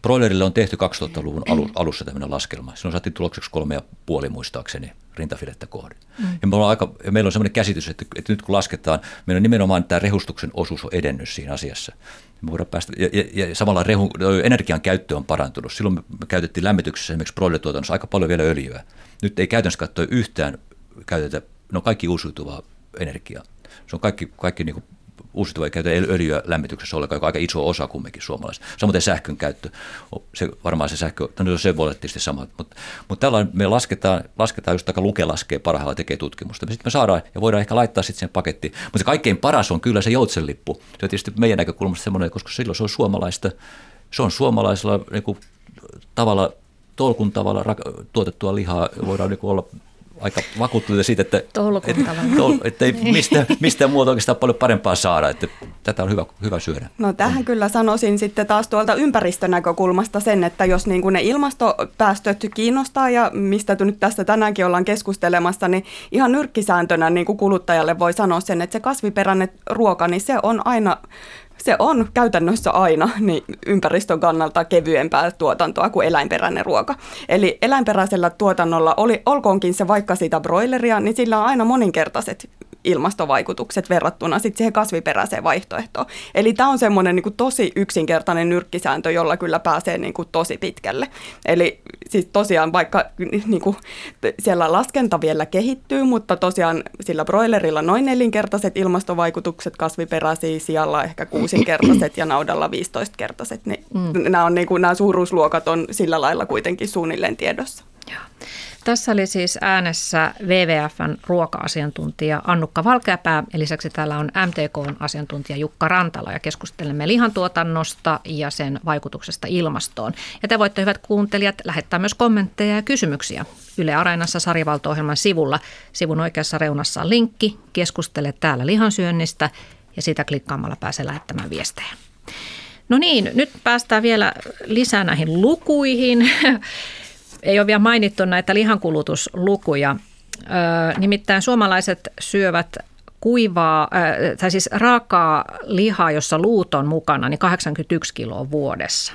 Broilerille on tehty 2000-luvun alussa tämmöinen laskelma. Silloin saatiin tulokseksi kolme ja puoli muistaakseni rintafidettä kohden. Mm. Ja, me aika, ja meillä on sellainen käsitys, että, että nyt kun lasketaan, meillä on nimenomaan tämä rehustuksen osuus on edennyt siinä asiassa. Me voidaan päästä, ja, ja, ja samalla rehu, energian käyttö on parantunut. Silloin me käytettiin lämmityksessä esimerkiksi broilerituotannossa aika paljon vielä öljyä. Nyt ei käytännössä katsoa yhtään käytetä, no kaikki uusiutuvaa energiaa. Se on kaikki, kaikki niin uusiutuva ei käytä öljyä lämmityksessä ollenkaan, joka on aika iso osa kumminkin suomalaisista. Samoin sähkön käyttö, se, varmaan se sähkö, no se voi olla tietysti sama, mutta, mutta tällä me lasketaan, lasketaan just aika Luke laskee parhailla tekee tutkimusta. Sitten me saadaan ja voidaan ehkä laittaa sitten sen pakettiin. Mutta se kaikkein paras on kyllä se joutsenlippu. Se on tietysti meidän näkökulmasta semmoinen, koska silloin se on suomalaista, se on suomalaisella niin kuin, tavalla, tolkun tavalla tuotettua lihaa, voidaan niin olla aika vakuuttuneita siitä, että, että, että ei niin. mistä, mistä muuta oikeastaan paljon parempaa saada, että tätä on hyvä, hyvä syödä. No tähän kyllä sanoisin sitten taas tuolta ympäristönäkökulmasta sen, että jos niin kuin ne ilmastopäästöt kiinnostaa ja mistä nyt tässä tänäänkin ollaan keskustelemassa, niin ihan nyrkkisääntönä niin kuin kuluttajalle voi sanoa sen, että se kasviperäinen ruoka, niin se on aina se on käytännössä aina niin ympäristön kannalta kevyempää tuotantoa kuin eläinperäinen ruoka. Eli eläinperäisellä tuotannolla, oli, olkoonkin se vaikka sitä broileria, niin sillä on aina moninkertaiset ilmastovaikutukset verrattuna sit siihen kasviperäiseen vaihtoehtoon. Eli tämä on semmoinen niin tosi yksinkertainen nyrkkisääntö, jolla kyllä pääsee niin kuin tosi pitkälle. Eli siis tosiaan vaikka niin kuin, siellä laskenta vielä kehittyy, mutta tosiaan sillä broilerilla noin nelinkertaiset ilmastovaikutukset, kasviperäisiä sijalla ehkä kuusinkertaiset ja naudalla 15-kertaiset. Niin mm. nämä, on, niin kuin, nämä suuruusluokat on sillä lailla kuitenkin suunnilleen tiedossa. Joo. Tässä oli siis äänessä WWFn ruoka-asiantuntija Annukka Valkeapää lisäksi täällä on MTK-asiantuntija Jukka Rantala ja keskustelemme lihantuotannosta ja sen vaikutuksesta ilmastoon. Ja te voitte hyvät kuuntelijat lähettää myös kommentteja ja kysymyksiä Yle Areenassa sarjavalto-ohjelman sivulla. Sivun oikeassa reunassa on linkki, keskustele täällä lihansyönnistä ja sitä klikkaamalla pääsee lähettämään viestejä. No niin, nyt päästään vielä lisää näihin lukuihin. Ei ole vielä mainittu näitä lihankulutuslukuja. Nimittäin suomalaiset syövät kuivaa, tai siis raakaa lihaa, jossa luut on mukana, niin 81 kiloa vuodessa.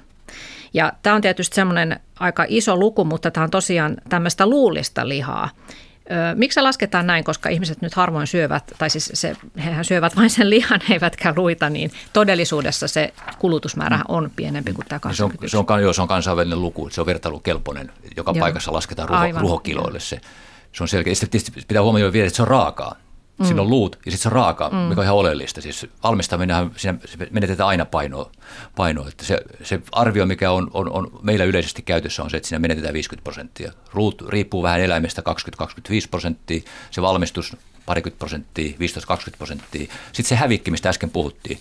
Ja tämä on tietysti semmoinen aika iso luku, mutta tämä on tosiaan tämmöistä luullista lihaa. Miksi se lasketaan näin, koska ihmiset nyt harvoin syövät, tai siis se, hehän syövät vain sen lihan, <laughs> eivätkä luita, niin todellisuudessa se kulutusmäärä on pienempi kuin tämä 21. Se on, se on, joo, se on kansainvälinen luku, se on vertailukelpoinen, joka joo. paikassa lasketaan ruho, ruhokiloille se. Se on selkeä. Sitten pitää huomioida vielä, että se on raakaa. Mm. Siinä on luut ja sitten se raaka, mm. mikä on ihan oleellista. Siis valmistaminen, siinä menetetään aina painoa. painoa. Että se, se arvio, mikä on, on, on meillä yleisesti käytössä, on se, että siinä menetetään 50 prosenttia. Ruut riippuu vähän eläimestä 20-25 prosenttia, se valmistus parikymmentä prosenttia, 15-20 prosenttia. Sitten se hävikki, mistä äsken puhuttiin.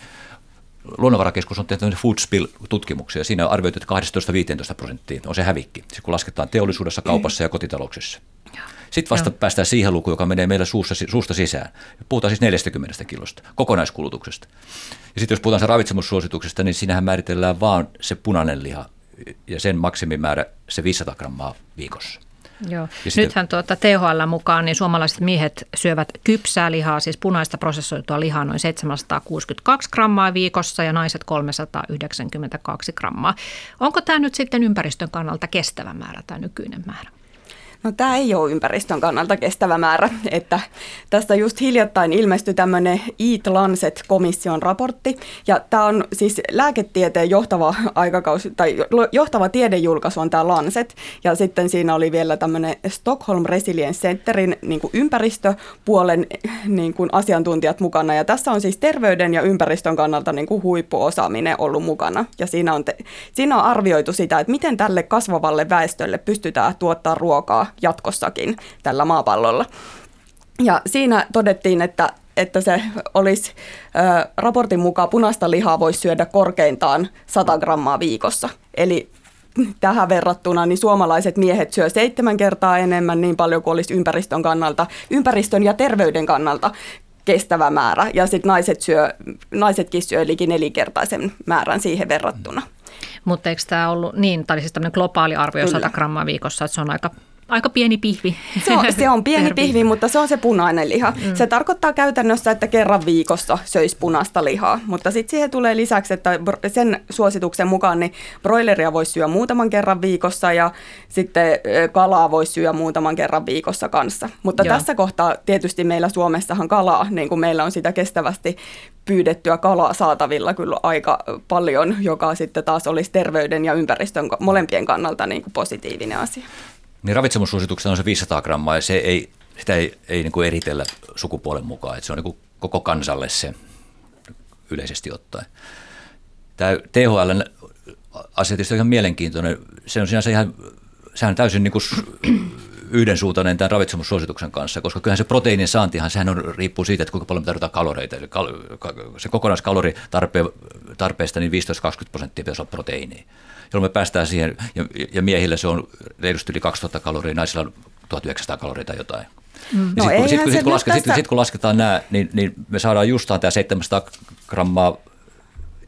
Luonnonvarakeskus on tehnyt food spill-tutkimuksia. Siinä on arvioitu, että 12-15 prosenttia on se hävikki, kun lasketaan teollisuudessa, kaupassa ja kotitalouksissa. Sitten vasta Joo. päästään siihen lukuun, joka menee meillä suusta, suusta sisään. Puhutaan siis 40 kilosta kokonaiskulutuksesta. Ja sitten jos puhutaan se ravitsemussuosituksesta, niin siinähän määritellään vaan se punainen liha ja sen maksimimäärä se 500 grammaa viikossa. Joo. sitten, Nythän tuota THL mukaan niin suomalaiset miehet syövät kypsää lihaa, siis punaista prosessoitua lihaa noin 762 grammaa viikossa ja naiset 392 grammaa. Onko tämä nyt sitten ympäristön kannalta kestävä määrä, tämä nykyinen määrä? No tämä ei ole ympäristön kannalta kestävä määrä, että tästä just hiljattain ilmestyi tämmöinen Eat Lancet-komission raportti, ja tämä on siis lääketieteen johtava aikakausi, tai johtava tiedejulkaisu on tämä Lancet, ja sitten siinä oli vielä tämmöinen Stockholm Resilience Centerin niin kuin ympäristöpuolen niin kuin asiantuntijat mukana, ja tässä on siis terveyden ja ympäristön kannalta niin kuin huippuosaaminen ollut mukana, ja siinä on, te, siinä on arvioitu sitä, että miten tälle kasvavalle väestölle pystytään tuottaa ruokaa jatkossakin tällä maapallolla. Ja siinä todettiin, että, että se olisi raportin mukaan punaista lihaa voisi syödä korkeintaan 100 grammaa viikossa. Eli tähän verrattuna niin suomalaiset miehet syö seitsemän kertaa enemmän niin paljon kuin olisi ympäristön kannalta, ympäristön ja terveyden kannalta kestävä määrä. Ja sitten naiset syö, naisetkin syö liki nelinkertaisen määrän siihen verrattuna. Mutta eikö tämä ollut niin, tai siis tämmöinen globaali arvio Kyllä. 100 grammaa viikossa, että se on aika aika pieni pihvi. Se on, se on pieni pihvi, mutta se on se punainen liha. Mm. Se tarkoittaa käytännössä, että kerran viikossa söisi punaista lihaa, mutta sitten siihen tulee lisäksi, että sen suosituksen mukaan niin broileria voisi syödä muutaman kerran viikossa ja sitten kalaa voisi syödä muutaman kerran viikossa kanssa. Mutta Joo. tässä kohtaa tietysti meillä Suomessahan kalaa, niin kuin meillä on sitä kestävästi pyydettyä kalaa saatavilla kyllä aika paljon, joka sitten taas olisi terveyden ja ympäristön molempien kannalta niin kuin positiivinen asia. Niin ravitsemussuosituksena on se 500 grammaa ja se ei, sitä ei, ei niin kuin eritellä sukupuolen mukaan, että se on niin kuin koko kansalle se yleisesti ottaen. Tämä THL asia on ihan mielenkiintoinen. Se on sinänsä ihan, sehän on täysin niin kuin yhdensuuntainen tämän ravitsemussuosituksen kanssa, koska kyllähän se proteiinin saantihan, sehän on, riippuu siitä, että kuinka paljon me tarvitaan kaloreita. Eli kal, se kokonaiskaloritarpeesta niin 15-20 prosenttia pitäisi olla proteiiniä jolloin me päästään siihen, ja, ja miehillä se on reilusti yli 2000 kaloria, naisilla 1900 kaloria tai jotain. Mm. No sitten kun, sit, kun, sit, kun, laske, sit, sit, kun lasketaan nämä, niin, niin me saadaan justaan tämä 700 grammaa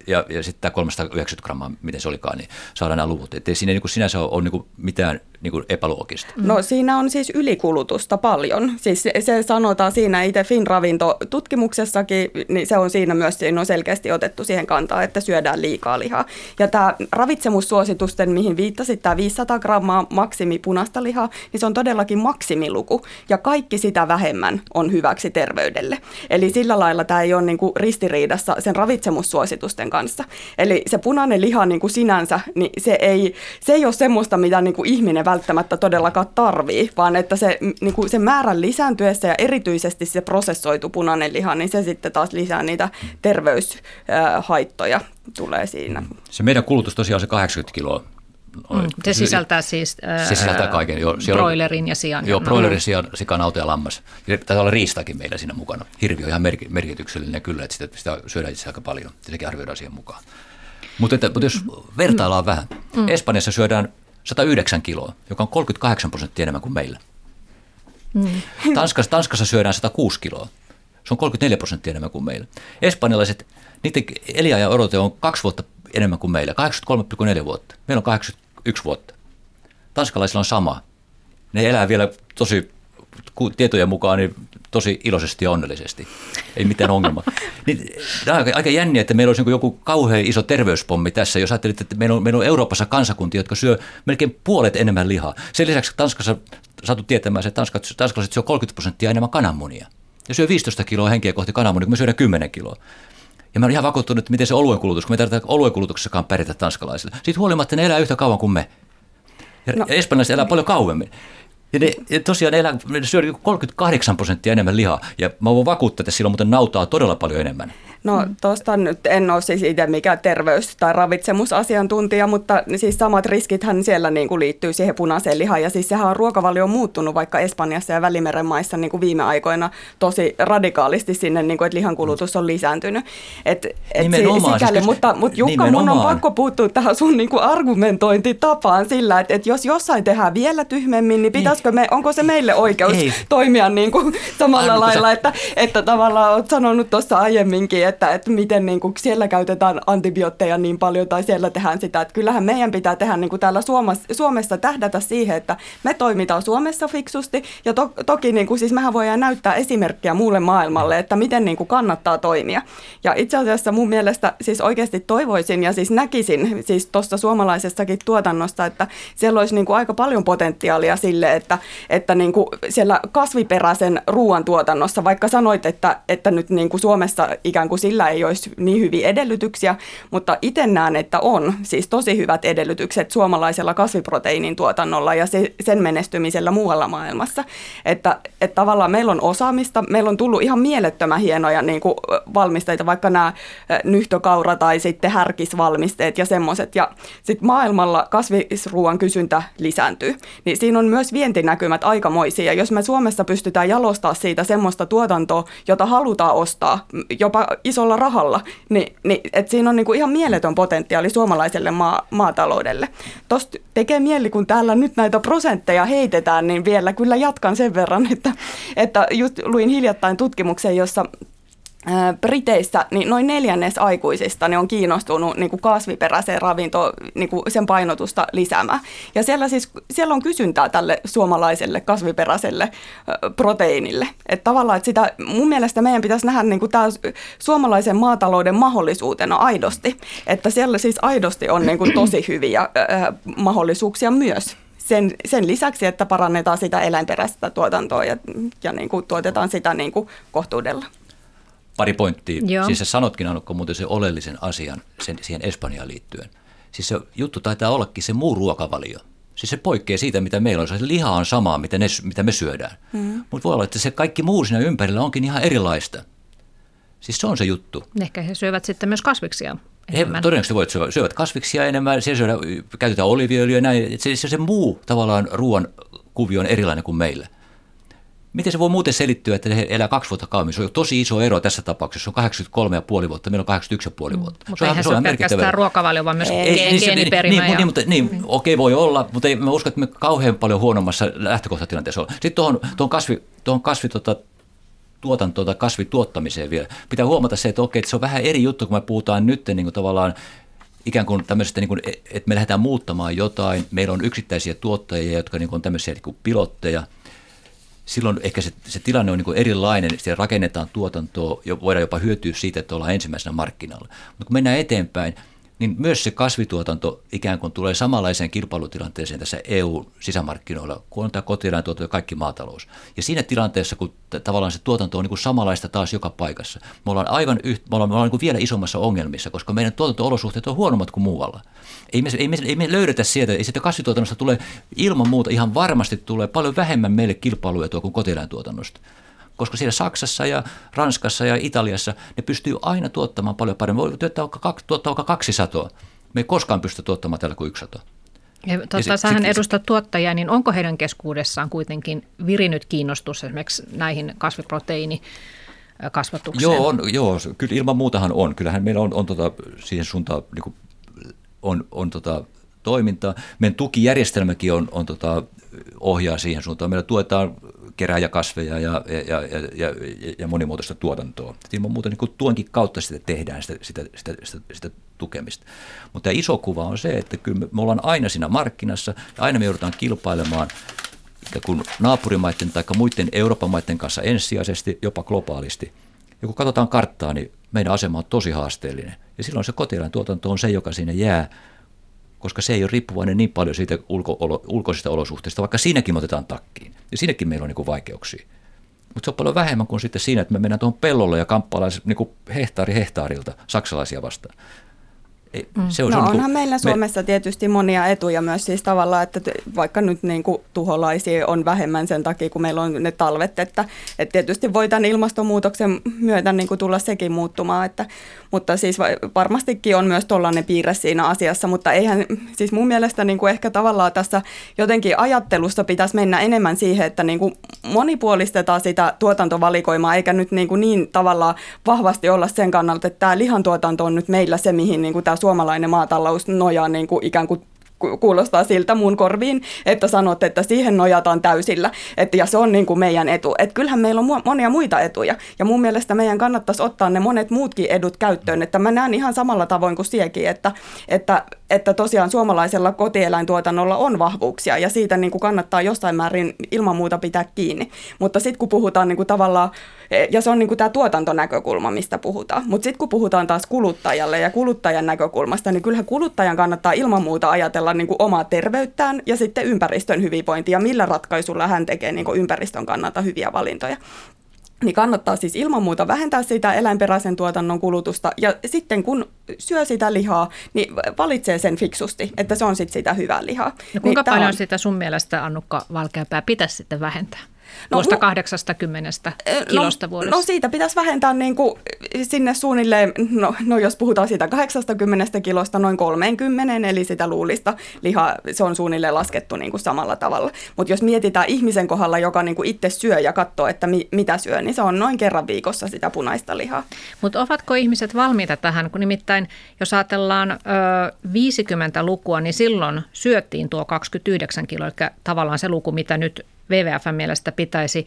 ja, ja sitten tämä 390 grammaa, miten se olikaan, niin saadaan nämä luvut. Että ei siinä niin kuin sinänsä ole, ole niin kuin mitään niin kuin epäloogista. No siinä on siis ylikulutusta paljon. Siis se, se sanotaan siinä itse Finravinto-tutkimuksessakin, niin se on siinä myös siinä on selkeästi otettu siihen kantaa, että syödään liikaa lihaa. Ja tämä ravitsemussuositusten, mihin viittasit, tämä 500 grammaa maksimi punaista lihaa, niin se on todellakin maksimiluku. Ja kaikki sitä vähemmän on hyväksi terveydelle. Eli sillä lailla tämä ei ole niin kuin ristiriidassa sen ravitsemussuositusten kanssa. Eli se punainen liha niin kuin sinänsä, niin se ei, se ei ole semmoista, mitä niin kuin ihminen välttämättä todellakaan tarvii, vaan että se, niin kuin se määrän lisääntyessä ja erityisesti se prosessoitu punainen liha, niin se sitten taas lisää niitä terveyshaittoja tulee siinä. Se meidän kulutus tosiaan se 80 kiloa Mm, se sisältää siis ää, se sisältää kaiken. Joo, broilerin ja sian. Joo, broilerin, sian, sikanauta ja lammas. Taitaa olla riistakin meillä siinä mukana. Hirvi on ihan merkityksellinen kyllä, että sitä, sitä syödään itse aika paljon. Sekin arvioidaan siihen mukaan. Mutta, että, mutta jos vertaillaan mm. vähän. Mm. Espanjassa syödään 109 kiloa, joka on 38 prosenttia enemmän kuin meillä. Mm. Tanskassa, Tanskassa syödään 106 kiloa. Se on 34 prosenttia enemmän kuin meillä. Espanjalaiset, niiden eliajan odote on kaksi vuotta enemmän kuin meillä, 83,4 vuotta. Meillä on 81 vuotta. Tanskalaisilla on sama. Ne elää vielä tosi tietojen mukaan niin tosi iloisesti ja onnellisesti. Ei mitään ongelmaa. Niin, tämä on aika jänniä, että meillä olisi niin joku kauhean iso terveyspommi tässä, jos ajattelit, että meillä on, meillä on Euroopassa kansakuntia, jotka syö melkein puolet enemmän lihaa. Sen lisäksi Tanskassa saatu tietämään, että tanskalaiset syö 30 prosenttia enemmän kananmunia. Ja syö 15 kiloa henkeä kohti kananmunia, kun me syödään 10 kiloa. Ja mä olen ihan vakuuttunut, että miten se oluen kulutus, kun me tarvitaan oluen kulutuksessakaan pärjätä tanskalaisille. Siitä huolimatta ne elää yhtä kauan kuin me. Ja, no. ja espanjalaiset elää paljon kauemmin. Ja, ne, ja tosiaan ne, elää, ne syö 38 prosenttia enemmän lihaa. Ja mä voin vakuuttaa, että sillä on muuten nautaa todella paljon enemmän. No tuosta nyt en ole siis itse mikään terveys- tai ravitsemusasiantuntija, mutta siis samat riskithän siellä niin kuin liittyy siihen punaiseen lihaan. Ja siis sehän on ruokavalio muuttunut vaikka Espanjassa ja Välimeren maissa niin kuin viime aikoina tosi radikaalisti sinne, niin kuin, että lihankulutus on lisääntynyt. Et, et nimenomaan. Sikäli, siis, mutta, mutta Jukka, nimenomaan. mun on pakko puuttua tähän sun niin kuin argumentointitapaan sillä, että, että jos jossain tehdään vielä tyhmemmin, niin pitäisikö me, onko se meille oikeus Ei. toimia niin kuin samalla Aivan, lailla, sä... että, että tavallaan olet sanonut tuossa aiemminkin, että, että miten niin kuin siellä käytetään antibiootteja niin paljon tai siellä tehdään sitä. Että kyllähän meidän pitää tehdä niin kuin täällä Suomessa, Suomessa tähdätä siihen, että me toimitaan Suomessa fiksusti ja to, toki niin kuin, siis mehän voidaan näyttää esimerkkiä muulle maailmalle, että miten niin kuin kannattaa toimia. Ja itse asiassa mun mielestä siis oikeasti toivoisin ja siis näkisin siis tuosta suomalaisestakin tuotannosta, että siellä olisi niin kuin aika paljon potentiaalia sille, että, että niin kuin siellä kasviperäisen ruoantuotannossa, vaikka sanoit, että, että nyt niin kuin Suomessa ikään kuin sillä ei olisi niin hyviä edellytyksiä, mutta itse näen, että on siis tosi hyvät edellytykset suomalaisella kasviproteiinin tuotannolla ja se, sen menestymisellä muualla maailmassa. Että, että tavallaan meillä on osaamista, meillä on tullut ihan mielettömän hienoja niin kuin valmisteita, vaikka nämä nyhtökaura tai sitten härkisvalmisteet ja semmoiset. Ja sitten maailmalla kasvisruoan kysyntä lisääntyy, niin siinä on myös vientinäkymät aikamoisia. Jos me Suomessa pystytään jalostaa siitä semmoista tuotantoa, jota halutaan ostaa jopa isolla rahalla, niin, niin että siinä on niin kuin ihan mieletön potentiaali suomalaiselle maa, maataloudelle. Tuosta tekee mieli, kun täällä nyt näitä prosentteja heitetään, niin vielä kyllä jatkan sen verran, että, että just luin hiljattain tutkimuksen, jossa Briteissä niin noin neljännes aikuisista niin on kiinnostunut niin kuin kasviperäiseen ravintoon niin kuin sen painotusta lisäämään. Ja siellä, siis, siellä on kysyntää tälle suomalaiselle kasviperäiselle proteiinille. Että tavallaan että sitä, mun mielestä meidän pitäisi nähdä niin kuin tämä suomalaisen maatalouden mahdollisuutena aidosti. Että siellä siis aidosti on niin kuin tosi hyviä äh, mahdollisuuksia myös sen, sen lisäksi, että parannetaan sitä eläinperäistä tuotantoa ja, ja niin kuin tuotetaan sitä niin kuin kohtuudella pari pointtia. Joo. Siis sä sanotkin Annukka muuten sen oleellisen asian sen, siihen Espanjaan liittyen. Siis se juttu taitaa ollakin se muu ruokavalio. Siis se poikkeaa siitä, mitä meillä on. Se liha on samaa, mitä, ne, mitä me syödään. Mm. Mutta voi olla, että se kaikki muu siinä ympärillä onkin ihan erilaista. Siis se on se juttu. Ehkä he syövät sitten myös kasviksia enemmän. He todennäköisesti voivat syövät, syövät kasviksia enemmän, siellä syödään, käytetään oliviöljyä ja näin. Se, se, se muu tavallaan ruoan kuvio on erilainen kuin meillä Miten se voi muuten selittyä, että he elää kaksi vuotta kauemmin? Se on tosi iso ero tässä tapauksessa. Se on 83,5 vuotta, meillä on 81,5 vuotta. Mm, mutta eihän se, se ole pelkästään ruokavalio, vaan myös ei, geeniperimä. Niin, ja... niin, mutta, niin mm. okei voi olla, mutta ei, mä uskon, että me kauhean paljon huonommassa lähtökohtatilanteessa ollaan. Sitten tuohon, tuohon kasvi, tuohon kasvi tota, tuotantoon tai kasvituottamiseen vielä. Pitää huomata se, että okei, että se on vähän eri juttu, kun me puhutaan nyt niin kuin tavallaan ikään kuin tämmöisestä, niin kuin, että me lähdetään muuttamaan jotain. Meillä on yksittäisiä tuottajia, jotka niin kuin on tämmöisiä niin kuin pilotteja. Silloin ehkä se, se tilanne on niin kuin erilainen, siellä rakennetaan tuotantoa, voidaan jopa hyötyä siitä, että ollaan ensimmäisenä markkinalla. Mutta kun mennään eteenpäin, niin myös se kasvituotanto ikään kuin tulee samanlaiseen kilpailutilanteeseen tässä EU-sisämarkkinoilla, kun on tämä kotieläintuotanto ja kaikki maatalous. Ja siinä tilanteessa, kun t- tavallaan se tuotanto on niin kuin samanlaista taas joka paikassa, me ollaan aivan yht, me ollaan, me ollaan niin kuin vielä isommassa ongelmissa, koska meidän tuotanto-olosuhteet on huonommat kuin muualla. Ei me, ei me, ei me löydetä sieltä, ei sitä kasvituotannosta tulee ilman muuta ihan varmasti tulee paljon vähemmän meille kilpailuetua kuin kotieläintuotannosta koska siellä Saksassa ja Ranskassa ja Italiassa ne pystyy aina tuottamaan paljon paremmin. Voi tuottaa vaikka, kaksi satoa. Me ei koskaan pysty tuottamaan tällä kuin yksi sato. Ja tuota, sähän edustat tuottajia, niin onko heidän keskuudessaan kuitenkin virinyt kiinnostus esimerkiksi näihin kasviproteiini kasvatukseen? Joo, on, joo, kyllä ilman muutahan on. Kyllähän meillä on, on tota, siihen suuntaan niin kuin, on, on tota, toimintaa. Meidän tukijärjestelmäkin on, on tota, ohjaa siihen suuntaan. Meillä tuetaan kerääjäkasveja ja, ja, ja, ja, ja monimuotoista tuotantoa. Et ilman muuta niin tuonkin kautta sitä tehdään sitä, sitä, sitä, sitä, sitä tukemista. Mutta iso kuva on se, että kyllä me, ollaan aina siinä markkinassa ja aina me joudutaan kilpailemaan kun naapurimaiden tai muiden Euroopan maiden kanssa ensisijaisesti, jopa globaalisti. Ja kun katsotaan karttaa, niin meidän asema on tosi haasteellinen. Ja silloin se kotieläintuotanto on se, joka sinne jää koska se ei ole riippuvainen niin paljon siitä ulko- ulkoisista olosuhteista, vaikka siinäkin otetaan takkiin. Ja siinäkin meillä on niin vaikeuksia. Mutta se on paljon vähemmän kuin sitten siinä, että me mennään tuohon pellolle ja kamppaillaan niin hehtaari hehtaarilta saksalaisia vastaan. Mm. se on, no onhan niin meillä Suomessa me... tietysti monia etuja myös siis tavallaan, että vaikka nyt niin kuin tuholaisia on vähemmän sen takia, kun meillä on ne talvet, että, että tietysti voi tämän ilmastonmuutoksen myötä niin kuin tulla sekin muuttumaan, että, mutta siis varmastikin on myös tuollainen piirre siinä asiassa, mutta eihän siis mun mielestä niin kuin ehkä tavallaan tässä jotenkin ajattelussa pitäisi mennä enemmän siihen, että niin kuin monipuolistetaan sitä tuotantovalikoimaa, eikä nyt niin, kuin niin tavallaan vahvasti olla sen kannalta, että tämä lihantuotanto on nyt meillä se, mihin niin kuin tämä suomalainen maatalous nojaa niin kuin ikään kuin kuulostaa siltä mun korviin, että sanot, että siihen nojataan täysillä, että, ja se on niin kuin meidän etu. Että kyllähän meillä on monia muita etuja, ja mun mielestä meidän kannattaisi ottaa ne monet muutkin edut käyttöön, että mä näen ihan samalla tavoin kuin siekin, että, että, että tosiaan suomalaisella kotieläintuotannolla on vahvuuksia, ja siitä niin kuin kannattaa jossain määrin ilman muuta pitää kiinni. Mutta sitten kun puhutaan niin kuin tavallaan, ja se on niin kuin tämä tuotantonäkökulma, mistä puhutaan, mutta sitten kun puhutaan taas kuluttajalle ja kuluttajan näkökulmasta, niin kyllähän kuluttajan kannattaa ilman muuta ajatella, ajatella niin kuin omaa terveyttään ja sitten ympäristön hyvinvointia, millä ratkaisulla hän tekee niin kuin ympäristön kannalta hyviä valintoja niin kannattaa siis ilman muuta vähentää sitä eläinperäisen tuotannon kulutusta. Ja sitten kun syö sitä lihaa, niin valitsee sen fiksusti, että se on sitten sitä hyvää lihaa. No kuinka niin paljon on... sitä sun mielestä, Annukka Valkeapää, pitäisi sitten vähentää? No, tuosta 80 kilosta no, vuodessa? No siitä pitäisi vähentää niin kuin sinne suunnilleen, no, no jos puhutaan siitä 80 kilosta noin 30, eli sitä luulista lihaa, se on suunnilleen laskettu niin kuin samalla tavalla. Mutta jos mietitään ihmisen kohdalla, joka niin kuin itse syö ja katsoo, että mi, mitä syö, niin se on noin kerran viikossa sitä punaista lihaa. Mutta ovatko ihmiset valmiita tähän, kun nimittäin jos ajatellaan ö, 50 lukua, niin silloin syöttiin tuo 29 kiloa, eli tavallaan se luku, mitä nyt WWFn mielestä pitäisi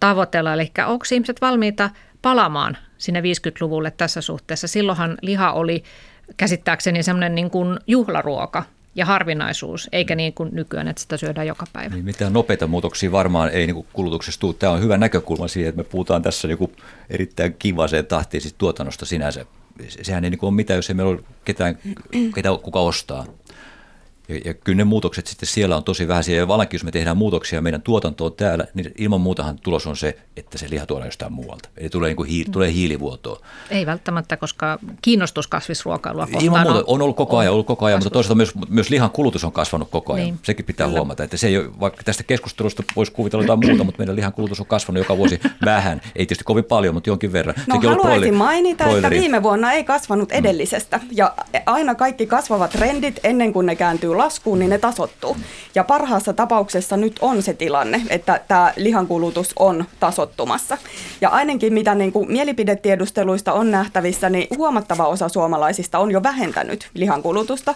tavoitella. Eli onko ihmiset valmiita palaamaan sinne 50-luvulle tässä suhteessa? Silloinhan liha oli käsittääkseni semmoinen niin kuin juhlaruoka ja harvinaisuus, eikä niin kuin nykyään, että sitä syödään joka päivä. Niin, mitään nopeita muutoksia varmaan ei niin kulutuksessa tule. Tämä on hyvä näkökulma siihen, että me puhutaan tässä niin erittäin kivaseen tahtiin siis tuotannosta sinänsä. Sehän ei niin ole mitään, jos ei meillä ole ketään, ketään kuka ostaa. Ja, ja kyllä ne muutokset sitten siellä on tosi vähän. Ja vallankin, jos me tehdään muutoksia meidän tuotantoon täällä, niin ilman muutahan tulos on se, että se liha tuodaan jostain muualta. Eli tulee, niin kuin hiil, tulee hiilivuotoa. Ei välttämättä, koska kiinnostus kasvisruokailua kohtaan Ilman muuta on ollut koko ajan, ollut koko ajan mutta toisaalta myös, myös lihan kulutus on kasvanut koko ajan. Niin. Sekin pitää Kyllä. huomata, että se ei ole, vaikka tästä keskustelusta voisi kuvitella jotain muuta, mutta meidän lihan kulutus on kasvanut joka vuosi <laughs> vähän. Ei tietysti kovin paljon, mutta jonkin verran. No Sekin haluaisin broili, mainita, broileri. että viime vuonna ei kasvanut edellisestä. Ja aina kaikki kasvavat trendit ennen kuin ne kääntyy kääntyy laskuun, niin ne tasottuu. Ja parhaassa tapauksessa nyt on se tilanne, että tämä lihankulutus on tasottumassa. Ja ainakin mitä niin kuin mielipidetiedusteluista on nähtävissä, niin huomattava osa suomalaisista on jo vähentänyt lihankulutusta.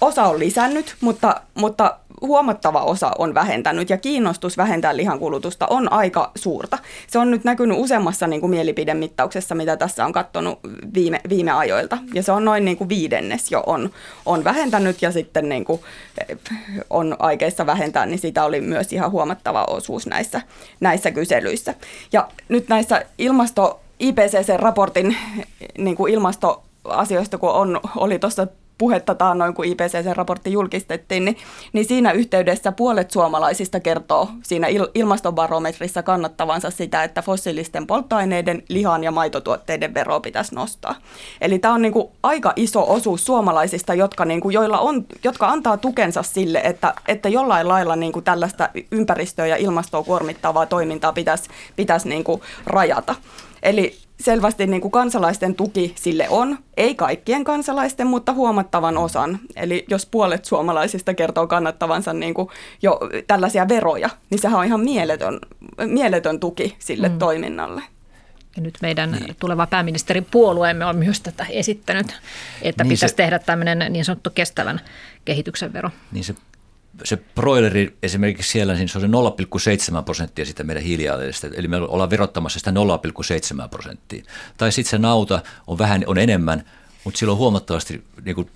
Osa on lisännyt, mutta, mutta huomattava osa on vähentänyt ja kiinnostus vähentää lihankulutusta on aika suurta. Se on nyt näkynyt useammassa niin kuin mielipidemittauksessa, mitä tässä on katsonut viime, viime ajoilta. Ja se on noin niin kuin viidennes jo on, on vähentänyt ja sitten niin kuin on aikeissa vähentää, niin sitä oli myös ihan huomattava osuus näissä, näissä kyselyissä. Ja nyt näissä ilmasto, IPCC-raportin niin kuin ilmastoasioista, kun on, oli tuossa puhetta taannoin, kun IPCC-raportti julkistettiin, niin, niin siinä yhteydessä puolet suomalaisista kertoo siinä il- ilmastobarometrissa kannattavansa sitä, että fossiilisten polttoaineiden, lihan ja maitotuotteiden vero pitäisi nostaa. Eli tämä on niin kuin aika iso osuus suomalaisista, jotka, niin kuin, joilla on, jotka antaa tukensa sille, että, että jollain lailla niin kuin tällaista ympäristöä ja ilmastoa kuormittavaa toimintaa pitäisi, pitäisi niin kuin rajata. Eli selvästi niin kuin kansalaisten tuki sille on, ei kaikkien kansalaisten, mutta huomattavan osan. Eli jos puolet suomalaisista kertoo kannattavansa niin kuin jo tällaisia veroja, niin sehän on ihan mieletön, mieletön tuki sille mm. toiminnalle. Ja nyt meidän niin. tuleva pääministerin puolueemme on myös tätä esittänyt, että niin pitäisi se, tehdä tämmöinen niin sanottu kestävän kehityksen vero. Niin se se broileri esimerkiksi siellä, niin se on se 0,7 prosenttia sitä meidän hiilijalanjäljestä, eli me ollaan verottamassa sitä 0,7 prosenttia. Tai sitten se nauta on vähän on enemmän, mutta sillä on huomattavasti niin kuin,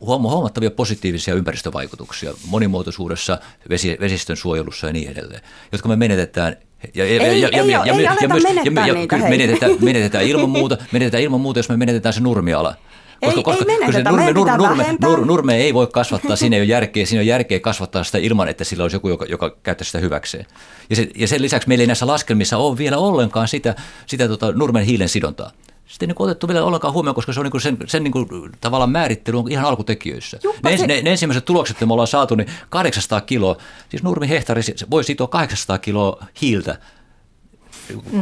huomattavia positiivisia ympäristövaikutuksia monimuotoisuudessa, vesi, vesistön suojelussa ja niin edelleen, jotka me menetetään ja, ja, ei, ja, ei, ja, ei, ja, ja, ja, ja, niitä, menetetään, menetetään ilman muuta, menetetään ilman muuta, jos me menetetään se nurmiala. Koska, ei, koska, ei menetetä, nurme, nurme, nurme, nurme, nurme ei voi kasvattaa, siinä ei ole järkeä, siinä on järkeä kasvattaa sitä ilman, että sillä olisi joku, joka, joka käyttää sitä hyväkseen. Ja, se, ja sen lisäksi meillä ei näissä laskelmissa ole vielä ollenkaan sitä, sitä tota, nurmen hiilen sidontaa. Sitten niin otettu vielä ollenkaan huomioon, koska se on niin sen, sen niin kuin, tavallaan määrittely on ihan alkutekijöissä. ne, se... ne, ne, ensimmäiset tulokset, mitä me ollaan saatu, niin 800 kiloa, siis nurmi hehtaari voi sitoa 800 kiloa hiiltä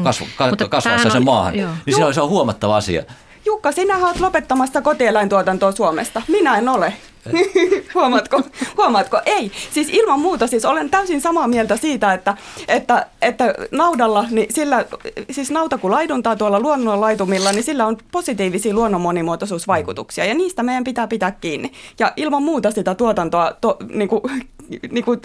kasv, mm. kasvassa sen maahan. Joo. Niin se on, se on huomattava asia. Jukka, sinä olet lopettamassa kotieläintuotantoa Suomesta. Minä en ole. <laughs> huomaatko? huomaatko? Ei. Siis ilman muuta, siis olen täysin samaa mieltä siitä, että, että, että naudalla, niin sillä, siis nauta kun laiduntaa tuolla luonnon laitumilla, niin sillä on positiivisia luonnon monimuotoisuusvaikutuksia ja niistä meidän pitää pitää kiinni. Ja ilman muuta sitä tuotantoa to, niin kuin, <laughs> niin kuin,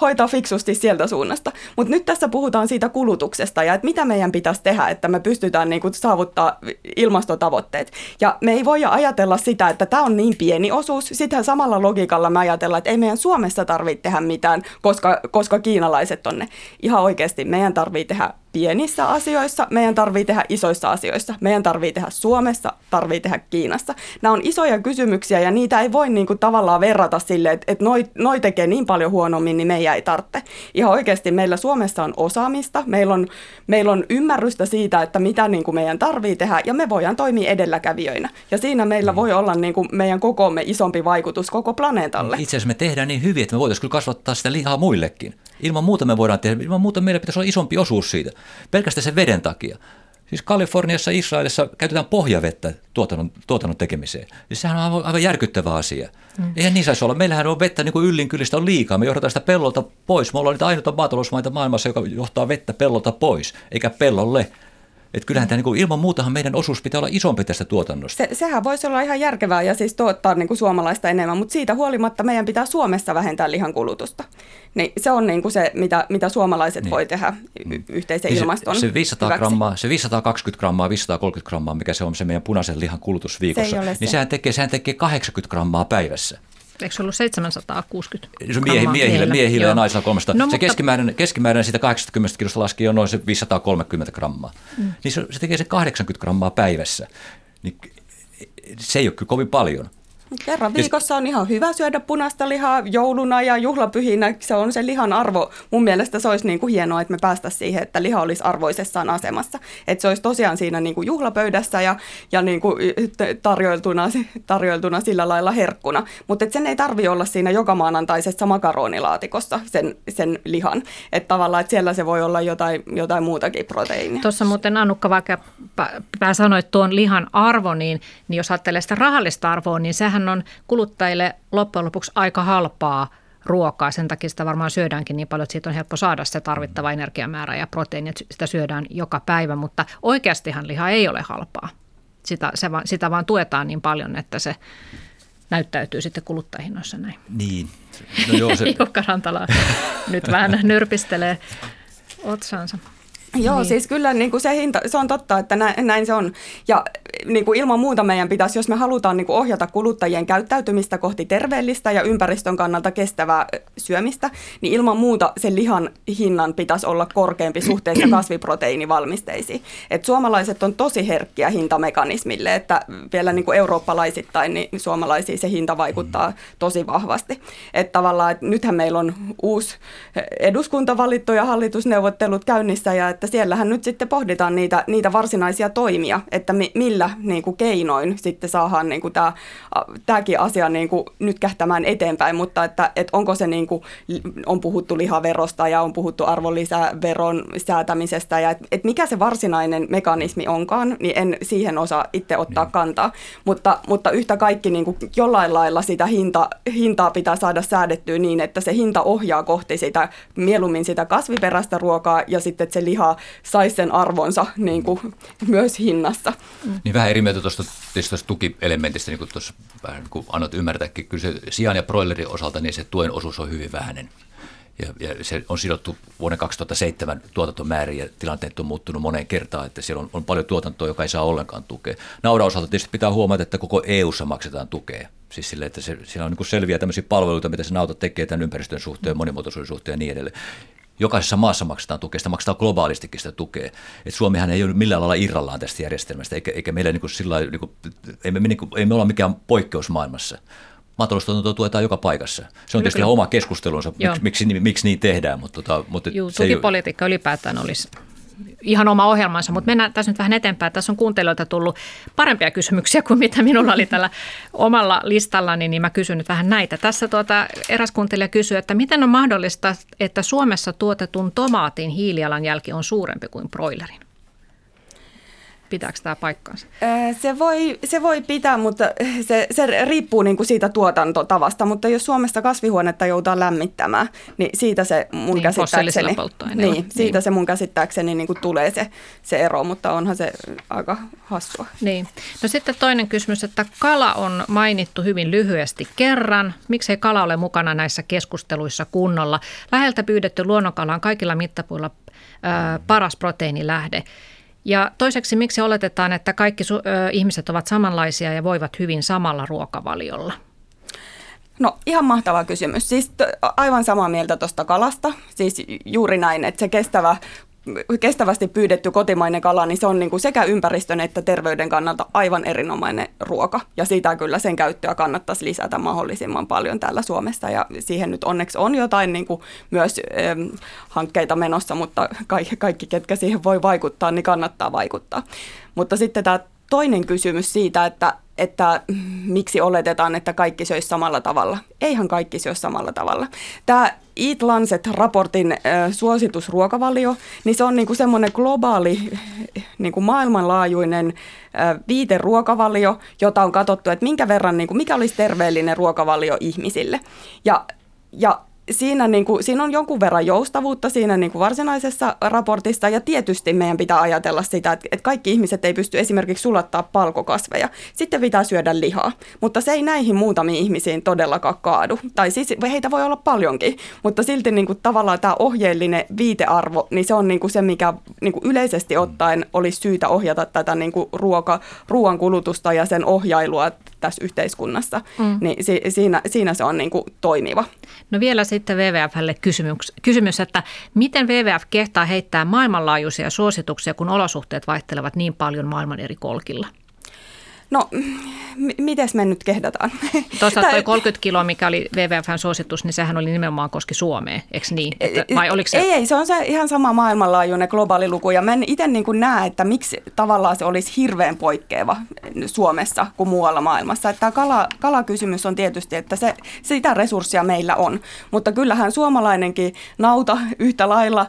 hoitaa fiksusti sieltä suunnasta. Mutta nyt tässä puhutaan siitä kulutuksesta ja että mitä meidän pitäisi tehdä, että me pystytään niin kuin, saavuttaa ilmastotavoitteet. Ja me ei voi ajatella sitä, että tämä on niin pieni osuus. Sitten samalla logiikalla me ajatellaan, että ei meidän Suomessa tarvitse tehdä mitään, koska, koska kiinalaiset on ne. Ihan oikeasti meidän tarvitsee tehdä pienissä asioissa, meidän tarvii tehdä isoissa asioissa. Meidän tarvii tehdä Suomessa, tarvii tehdä Kiinassa. Nämä on isoja kysymyksiä ja niitä ei voi niin kuin tavallaan verrata sille, että, että noi, noi tekee niin paljon huonommin, niin meidän ei tarvitse. Ihan oikeasti meillä Suomessa on osaamista, meillä on, meillä on ymmärrystä siitä, että mitä niin kuin meidän tarvii tehdä ja me voidaan toimia edelläkävijöinä. Ja siinä meillä mm. voi olla niin kuin meidän kokomme isompi vaikutus koko planeetalle. Itse asiassa me tehdään niin hyvin, että me voitaisiin kyllä kasvattaa sitä lihaa muillekin. Ilman muuta me voidaan tehdä, ilman muuta meillä pitäisi olla isompi osuus siitä, pelkästään sen veden takia. Siis Kaliforniassa, Israelissa käytetään pohjavettä tuotannon, tuotannon tekemiseen. Siis sehän on aivan, aivan järkyttävä asia. Mm. Eihän niin saisi olla. Meillähän on vettä niin kuin yllin kyllistä on liikaa. Me johdetaan sitä pellolta pois. Me ollaan niitä ainoita maatalousmaita maailmassa, joka johtaa vettä pellolta pois, eikä pellolle. Että kyllähän tämä, niin ilman muutahan meidän osuus pitää olla isompi tästä tuotannosta. Se, sehän voisi olla ihan järkevää ja siis tuottaa niin kuin suomalaista enemmän, mutta siitä huolimatta meidän pitää Suomessa vähentää lihan kulutusta. Niin se on niin kuin se, mitä, mitä suomalaiset niin. voi tehdä y- yhteisen niin ilmaston se, se, 500 grammaa, se 520 grammaa, 530 grammaa, mikä se on se meidän punaisen lihan kulutus viikossa, se niin se. sehän tekee, sehän tekee 80 grammaa päivässä. Eikö se ollut 760 se miehi, miehille, miehille ja naisilla 300. No, se mutta... keskimääräinen, keskimääräinen siitä 80 kilosta laski on noin se 530 grammaa. Mm. Niin se, se tekee se 80 grammaa päivässä. Niin se ei ole kyllä kovin paljon. Kerran viikossa on ihan hyvä syödä punaista lihaa jouluna ja juhlapyhinä. Se on se lihan arvo. Mun mielestä se olisi niin kuin hienoa, että me päästä siihen, että liha olisi arvoisessaan asemassa. Että se olisi tosiaan siinä niin kuin juhlapöydässä ja, ja niin kuin tarjoiltuna, tarjoiltuna sillä lailla herkkuna. Mutta sen ei tarvi olla siinä joka maanantaisessa makaronilaatikossa sen, sen lihan. Että tavallaan että siellä se voi olla jotain, jotain muutakin proteiinia. Tuossa muuten Annukka, vaikka sanoit tuon lihan arvo, niin, niin jos ajattelee sitä rahallista arvoa, niin sehän lihahan on kuluttajille loppujen lopuksi aika halpaa ruokaa. Sen takia sitä varmaan syödäänkin niin paljon, että siitä on helppo saada se tarvittava energiamäärä ja proteiini, että sitä syödään joka päivä. Mutta oikeastihan liha ei ole halpaa. Sitä, se, sitä vaan tuetaan niin paljon, että se näyttäytyy sitten kuluttajahinnoissa näin. Niin. No joo, se... <laughs> Jukka Rantala nyt vähän nyrpistelee otsansa. Joo, niin. siis kyllä niin kuin se, hinta, se on totta, että näin, näin se on. Ja niin kuin ilman muuta meidän pitäisi, jos me halutaan niin kuin ohjata kuluttajien käyttäytymistä kohti terveellistä ja ympäristön kannalta kestävää syömistä, niin ilman muuta sen lihan hinnan pitäisi olla korkeampi suhteessa <clears throat> kasviproteiinivalmisteisiin. Et suomalaiset on tosi herkkiä hintamekanismille, että vielä niin kuin eurooppalaisittain niin suomalaisiin se hinta vaikuttaa tosi vahvasti. Että tavallaan, että nythän meillä on uusi eduskunta valittu ja hallitusneuvottelut käynnissä ja että siellähän nyt sitten pohditaan niitä, niitä varsinaisia toimia, että mi, millä niin kuin keinoin sitten saadaan niin kuin tämä, tämäkin asia niin kuin nyt kähtämään eteenpäin, mutta että, että onko se niin kuin, on puhuttu lihaverosta ja on puhuttu arvonlisäveron säätämisestä ja että, että mikä se varsinainen mekanismi onkaan, niin en siihen osaa itse ottaa niin. kantaa, mutta, mutta yhtä kaikki niin kuin jollain lailla sitä hinta, hintaa pitää saada säädettyä niin, että se hinta ohjaa kohti sitä mieluummin sitä kasviperäistä ruokaa ja sitten että se liha liha saisi sen arvonsa niin kuin, myös hinnassa. Mm. Niin vähän eri mieltä tuosta, tuosta tukielementistä, niin kuin tuossa vähän niin annat ymmärtääkin, kyllä se sian ja broilerin osalta niin se tuen osuus on hyvin vähäinen. Ja, ja se on sidottu vuoden 2007 tuotantomäärin ja tilanteet on muuttunut moneen kertaan, että siellä on, on paljon tuotantoa, joka ei saa ollenkaan tukea. Naudan osalta tietysti pitää huomata, että koko EU-ssa maksetaan tukea. Siis sille, että se, siellä on niin selviä tämmöisiä palveluita, mitä se nauta tekee tämän ympäristön suhteen, monimuotoisuuden suhteen ja niin edelleen jokaisessa maassa maksetaan tukea, sitä maksetaan globaalistikin sitä tukea. Et Suomihan ei ole millään lailla irrallaan tästä järjestelmästä, eikä, eikä meillä niin kuin sillä niin kuin, ei, me, niin kuin, ei me olla mikään poikkeus maailmassa. Maataloustuotantoa tuetaan joka paikassa. Se on tietysti ihan oma keskustelunsa, miksi, miksi, miksi niin tehdään. Mutta, tota, mutta Juu, tukipolitiikka ei... ylipäätään olisi ihan oma ohjelmansa, mutta mennään tässä nyt vähän eteenpäin. Tässä on kuuntelijoilta tullut parempia kysymyksiä kuin mitä minulla oli tällä omalla listallani, niin mä kysyn nyt vähän näitä. Tässä tuota, eräs kuuntelija kysyy, että miten on mahdollista, että Suomessa tuotetun tomaatin hiilijalanjälki on suurempi kuin broilerin? Pitääkö tämä paikkaansa? Se voi, se voi pitää, mutta se, se riippuu niin kuin siitä tuotantotavasta. Mutta jos Suomessa kasvihuonetta joudutaan lämmittämään, niin siitä se mun niin, käsittääkseni, niin, niin, siitä niin. se mun käsittääkseni niin kuin tulee se, se ero, mutta onhan se aika hassua. Niin. No sitten toinen kysymys, että kala on mainittu hyvin lyhyesti kerran. Miksei kala ole mukana näissä keskusteluissa kunnolla? Läheltä pyydetty luonnonkala on kaikilla mittapuilla paras proteiinilähde. Ja toiseksi, miksi oletetaan, että kaikki su- ö, ihmiset ovat samanlaisia ja voivat hyvin samalla ruokavaliolla? No ihan mahtava kysymys. Siis t- aivan samaa mieltä tuosta kalasta. Siis juuri näin, että se kestävä kestävästi pyydetty kotimainen kala, niin se on niin kuin sekä ympäristön että terveyden kannalta aivan erinomainen ruoka. Ja siitä kyllä sen käyttöä kannattaisi lisätä mahdollisimman paljon täällä Suomessa. Ja siihen nyt onneksi on jotain niin kuin myös ähm, hankkeita menossa, mutta kaikki, kaikki, ketkä siihen voi vaikuttaa, niin kannattaa vaikuttaa. Mutta sitten tämä toinen kysymys siitä, että, että miksi oletetaan, että kaikki söisi samalla tavalla. Eihän kaikki syö samalla tavalla. Tämä Eat Lancet-raportin äh, suositusruokavalio, niin se on niinku semmoinen globaali, niinku maailmanlaajuinen äh, viiteruokavalio, jota on katsottu, että minkä verran, niinku, mikä olisi terveellinen ruokavalio ihmisille. Ja ja siinä, niin kuin, siinä on jonkun verran joustavuutta siinä niin kuin varsinaisessa raportissa ja tietysti meidän pitää ajatella sitä, että, että kaikki ihmiset ei pysty esimerkiksi sulattaa palkokasveja. Sitten pitää syödä lihaa, mutta se ei näihin muutamiin ihmisiin todellakaan kaadu. Tai siis heitä voi olla paljonkin, mutta silti niin kuin, tavallaan tämä ohjeellinen viitearvo, niin se on niin kuin se, mikä niin kuin yleisesti ottaen olisi syytä ohjata tätä niin kuin ruoka, ruoan kulutusta ja sen ohjailua tässä yhteiskunnassa, mm. niin si, siinä, siinä se on niin kuin toimiva. No vielä sitten WWFlle kysymys, kysymys, että miten WWF kehtaa heittää maailmanlaajuisia suosituksia, kun olosuhteet vaihtelevat niin paljon maailman eri kolkilla? No, m- miten me nyt kehdataan? Tuossa tuo 30 kiloa, mikä oli WWFn suositus, niin sehän oli nimenomaan koski Suomea, eikö niin? Että, vai oliko se... Ei, ei, se on se ihan sama maailmanlaajuinen globaali luku. Ja mä en itse niin näe, että miksi tavallaan se olisi hirveän poikkeava Suomessa kuin muualla maailmassa. Että tämä kala, kalakysymys on tietysti, että se, sitä resurssia meillä on. Mutta kyllähän suomalainenkin nauta yhtä lailla,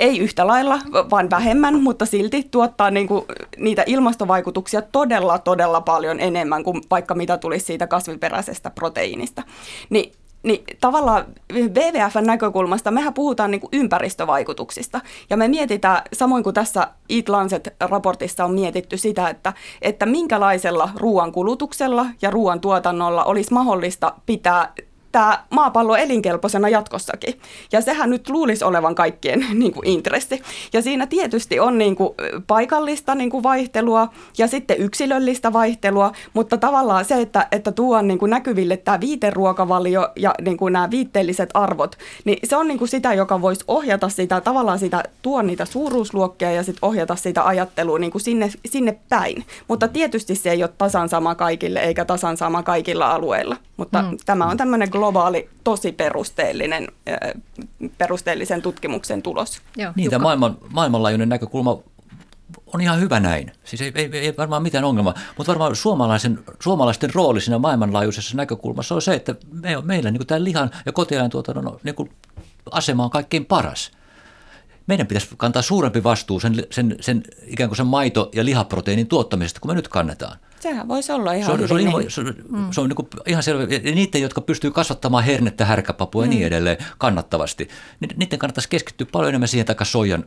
ei yhtä lailla, vaan vähemmän, mutta silti tuottaa niin kuin niitä ilmastovaikutuksia todella, todella todella paljon enemmän kuin vaikka mitä tulisi siitä kasviperäisestä proteiinista. Niin niin tavallaan WWFn näkökulmasta mehän puhutaan niin kuin ympäristövaikutuksista. Ja me mietitään, samoin kuin tässä Eat Lancet-raportissa on mietitty sitä, että, että minkälaisella ruoan kulutuksella ja ruoan tuotannolla olisi mahdollista pitää tämä maapallo elinkelpoisena jatkossakin. Ja sehän nyt luulisi olevan kaikkien <laughs> niin kuin, intressi. Ja siinä tietysti on niin kuin, paikallista niin kuin, vaihtelua ja sitten yksilöllistä vaihtelua, mutta tavallaan se, että, että tuon niin kuin, näkyville tämä viiteruokavalio ja niin kuin, nämä viitteelliset arvot, niin se on niin kuin, sitä, joka voisi ohjata sitä, tavallaan sitä, tuon niitä suuruusluokkia ja sitten ohjata sitä ajattelua niin kuin sinne, sinne päin. Mutta tietysti se ei ole tasan sama kaikille eikä tasan sama kaikilla alueilla. Mutta mm. tämä on tämmöinen globaali, tosi perusteellinen, perusteellisen tutkimuksen tulos. Joo, niin, tämä maailman, maailmanlaajuinen näkökulma on ihan hyvä näin. Siis ei, ei, ei varmaan mitään ongelmaa, mutta varmaan suomalaisen, suomalaisten rooli siinä maailmanlaajuisessa näkökulmassa on se, että me, meillä niin tämä lihan ja kotieläintuotannon niin asema on kaikkein paras meidän pitäisi kantaa suurempi vastuu sen, sen, sen ikään kuin sen maito- ja lihaproteiinin tuottamisesta, kun me nyt kannetaan. Sehän voisi olla ihan se on. Se on, ihan, se, mm. se on niin ihan selvä. Ja niiden, jotka pystyy kasvattamaan hernettä, härkäpapua mm. ja niin edelleen kannattavasti, niin niiden kannattaisi keskittyä paljon enemmän siihen taikka soijan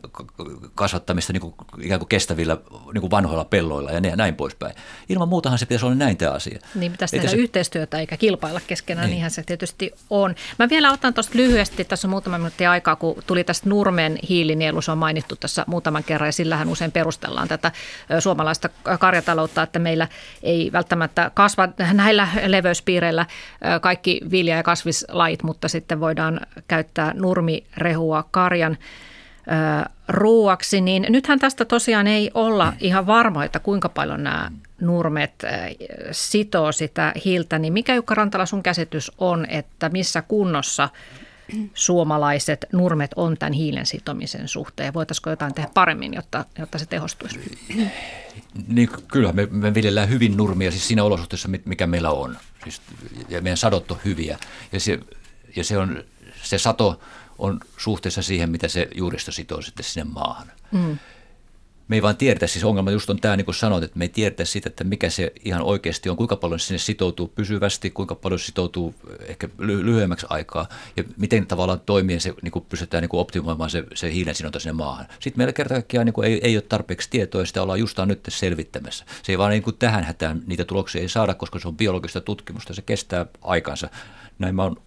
kasvattamista niin kuin, ikään kuin kestävillä niin kuin vanhoilla pelloilla ja näin poispäin. Ilman muutahan se pitäisi olla näin tämä asia. Niin pitäisi tehdä se... yhteistyötä eikä kilpailla keskenään, niin. niinhän se tietysti on. Mä vielä otan tuosta lyhyesti, tässä on muutama minuutti aikaa, kun tuli tästä Nurmen hiilinielu, se on mainittu tässä muutaman kerran ja sillähän usein perustellaan tätä suomalaista karjataloutta, että meillä – ei välttämättä kasva näillä leveyspiireillä kaikki vilja- ja kasvislajit, mutta sitten voidaan käyttää nurmirehua karjan ruuaksi, niin nythän tästä tosiaan ei olla ihan varma, että kuinka paljon nämä nurmet sitoo sitä hiiltä, niin mikä Jukka Rantala sun käsitys on, että missä kunnossa suomalaiset nurmet on tämän hiilen sitomisen suhteen? Voitaisiko jotain tehdä paremmin, jotta, jotta se tehostuisi? Niin, kyllä, me, me viljellään hyvin nurmia siis siinä olosuhteessa, mikä meillä on. Siis, ja meidän sadot on hyviä. Ja se, ja se, on, se sato on suhteessa siihen, mitä se juuristo sitoo sitten sinne maahan. Mm me ei vaan tiedetä, siis ongelma just on tämä, niin kuin sanoit, että me ei tiedetä sitä, että mikä se ihan oikeasti on, kuinka paljon sinne sitoutuu pysyvästi, kuinka paljon sitoutuu ehkä lyhyemmäksi aikaa ja miten tavallaan toimien se niin kuin pystytään niin kuin optimoimaan se, se hiilen sinonta sinne maahan. Sitten meillä kerta kaikkiaan niin kuin ei, ei ole tarpeeksi tietoa ja sitä ollaan justaan nyt selvittämässä. Se ei vaan niin kuin tähän hätään niitä tuloksia ei saada, koska se on biologista tutkimusta, se kestää aikansa. Näin mä oon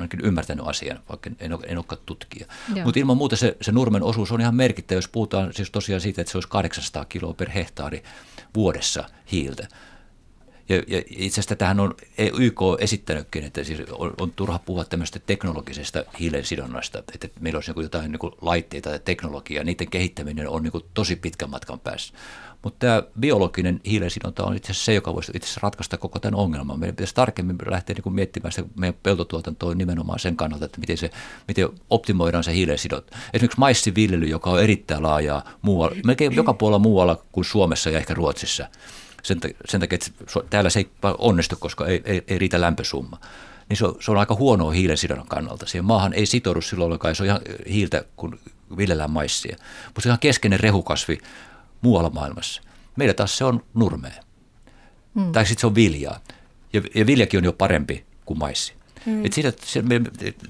ainakin ymmärtänyt asian, vaikka en, ole, en olekaan tutkija. Mutta ilman muuta se, se nurmen osuus on ihan merkittävä, jos puhutaan siis tosiaan siitä, että se olisi 800 kiloa per hehtaari vuodessa hiiltä. Ja, ja itse asiassa tähän on YK esittänytkin, että siis on, on turha puhua tämmöistä teknologisesta hiilen sidonnasta, että meillä olisi jotain niin laitteita ja teknologiaa, niiden kehittäminen on niin tosi pitkän matkan päässä. Mutta tämä biologinen hiilensidonta on itse asiassa se, joka voisi itse ratkaista koko tämän ongelman. Meidän pitäisi tarkemmin lähteä niin miettimään sitä meidän peltotuotantoa nimenomaan sen kannalta, että miten, se, miten optimoidaan se hiilensidot. Esimerkiksi maissiviljely, joka on erittäin laajaa muualla, melkein joka puolella muualla kuin Suomessa ja ehkä Ruotsissa. Sen, sen takia, että täällä se ei onnistu, koska ei, ei, ei riitä lämpösumma niin se on, se on aika huonoa hiilensidonnan kannalta. Siihen maahan ei sitoudu silloin ollenkaan, se on ihan hiiltä, kun viljellään maissia. Mutta se on ihan keskeinen rehukasvi muualla maailmassa. Meillä taas se on nurmea. Mm. Tai sitten se on viljaa. Ja, ja viljakin on jo parempi kuin maissi. Mm. Et siitä, se, me,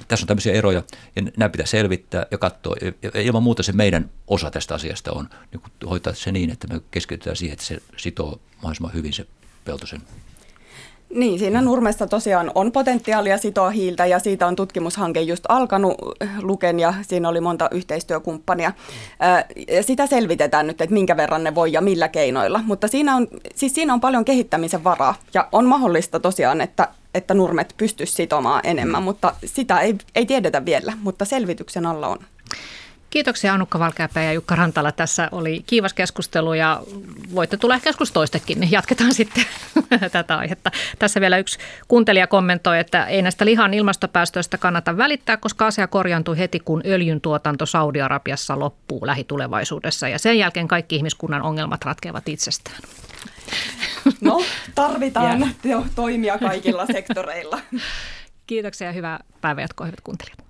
tässä on tämmöisiä eroja ja nämä pitää selvittää ja katsoa. Ja ilman muuta se meidän osa tästä asiasta on niin hoitaa se niin, että me keskitytään siihen, että se sitoo mahdollisimman hyvin se peltosen niin, siinä Nurmessa tosiaan on potentiaalia sitoa hiiltä ja siitä on tutkimushanke just alkanut Luken ja siinä oli monta yhteistyökumppania. Ja sitä selvitetään nyt, että minkä verran ne voi ja millä keinoilla, mutta siinä on, siis siinä on paljon kehittämisen varaa ja on mahdollista tosiaan, että, että nurmet pystyisi sitomaan enemmän, mutta sitä ei, ei tiedetä vielä, mutta selvityksen alla on. Kiitoksia Anukka Valkeapää ja Jukka Rantala. Tässä oli kiivas keskustelu ja voitte tulla ehkä joskus toistekin, niin jatketaan <laughs> sitten tätä aihetta. Tässä vielä yksi kuuntelija kommentoi, että ei näistä lihan ilmastopäästöistä kannata välittää, koska asia korjaantuu heti, kun öljyn tuotanto Saudi-Arabiassa loppuu lähitulevaisuudessa ja sen jälkeen kaikki ihmiskunnan ongelmat ratkeavat itsestään. No, tarvitaan <laughs> yeah. toimia kaikilla sektoreilla. Kiitoksia ja hyvää päivänjatkoa, hyvät kuuntelijat.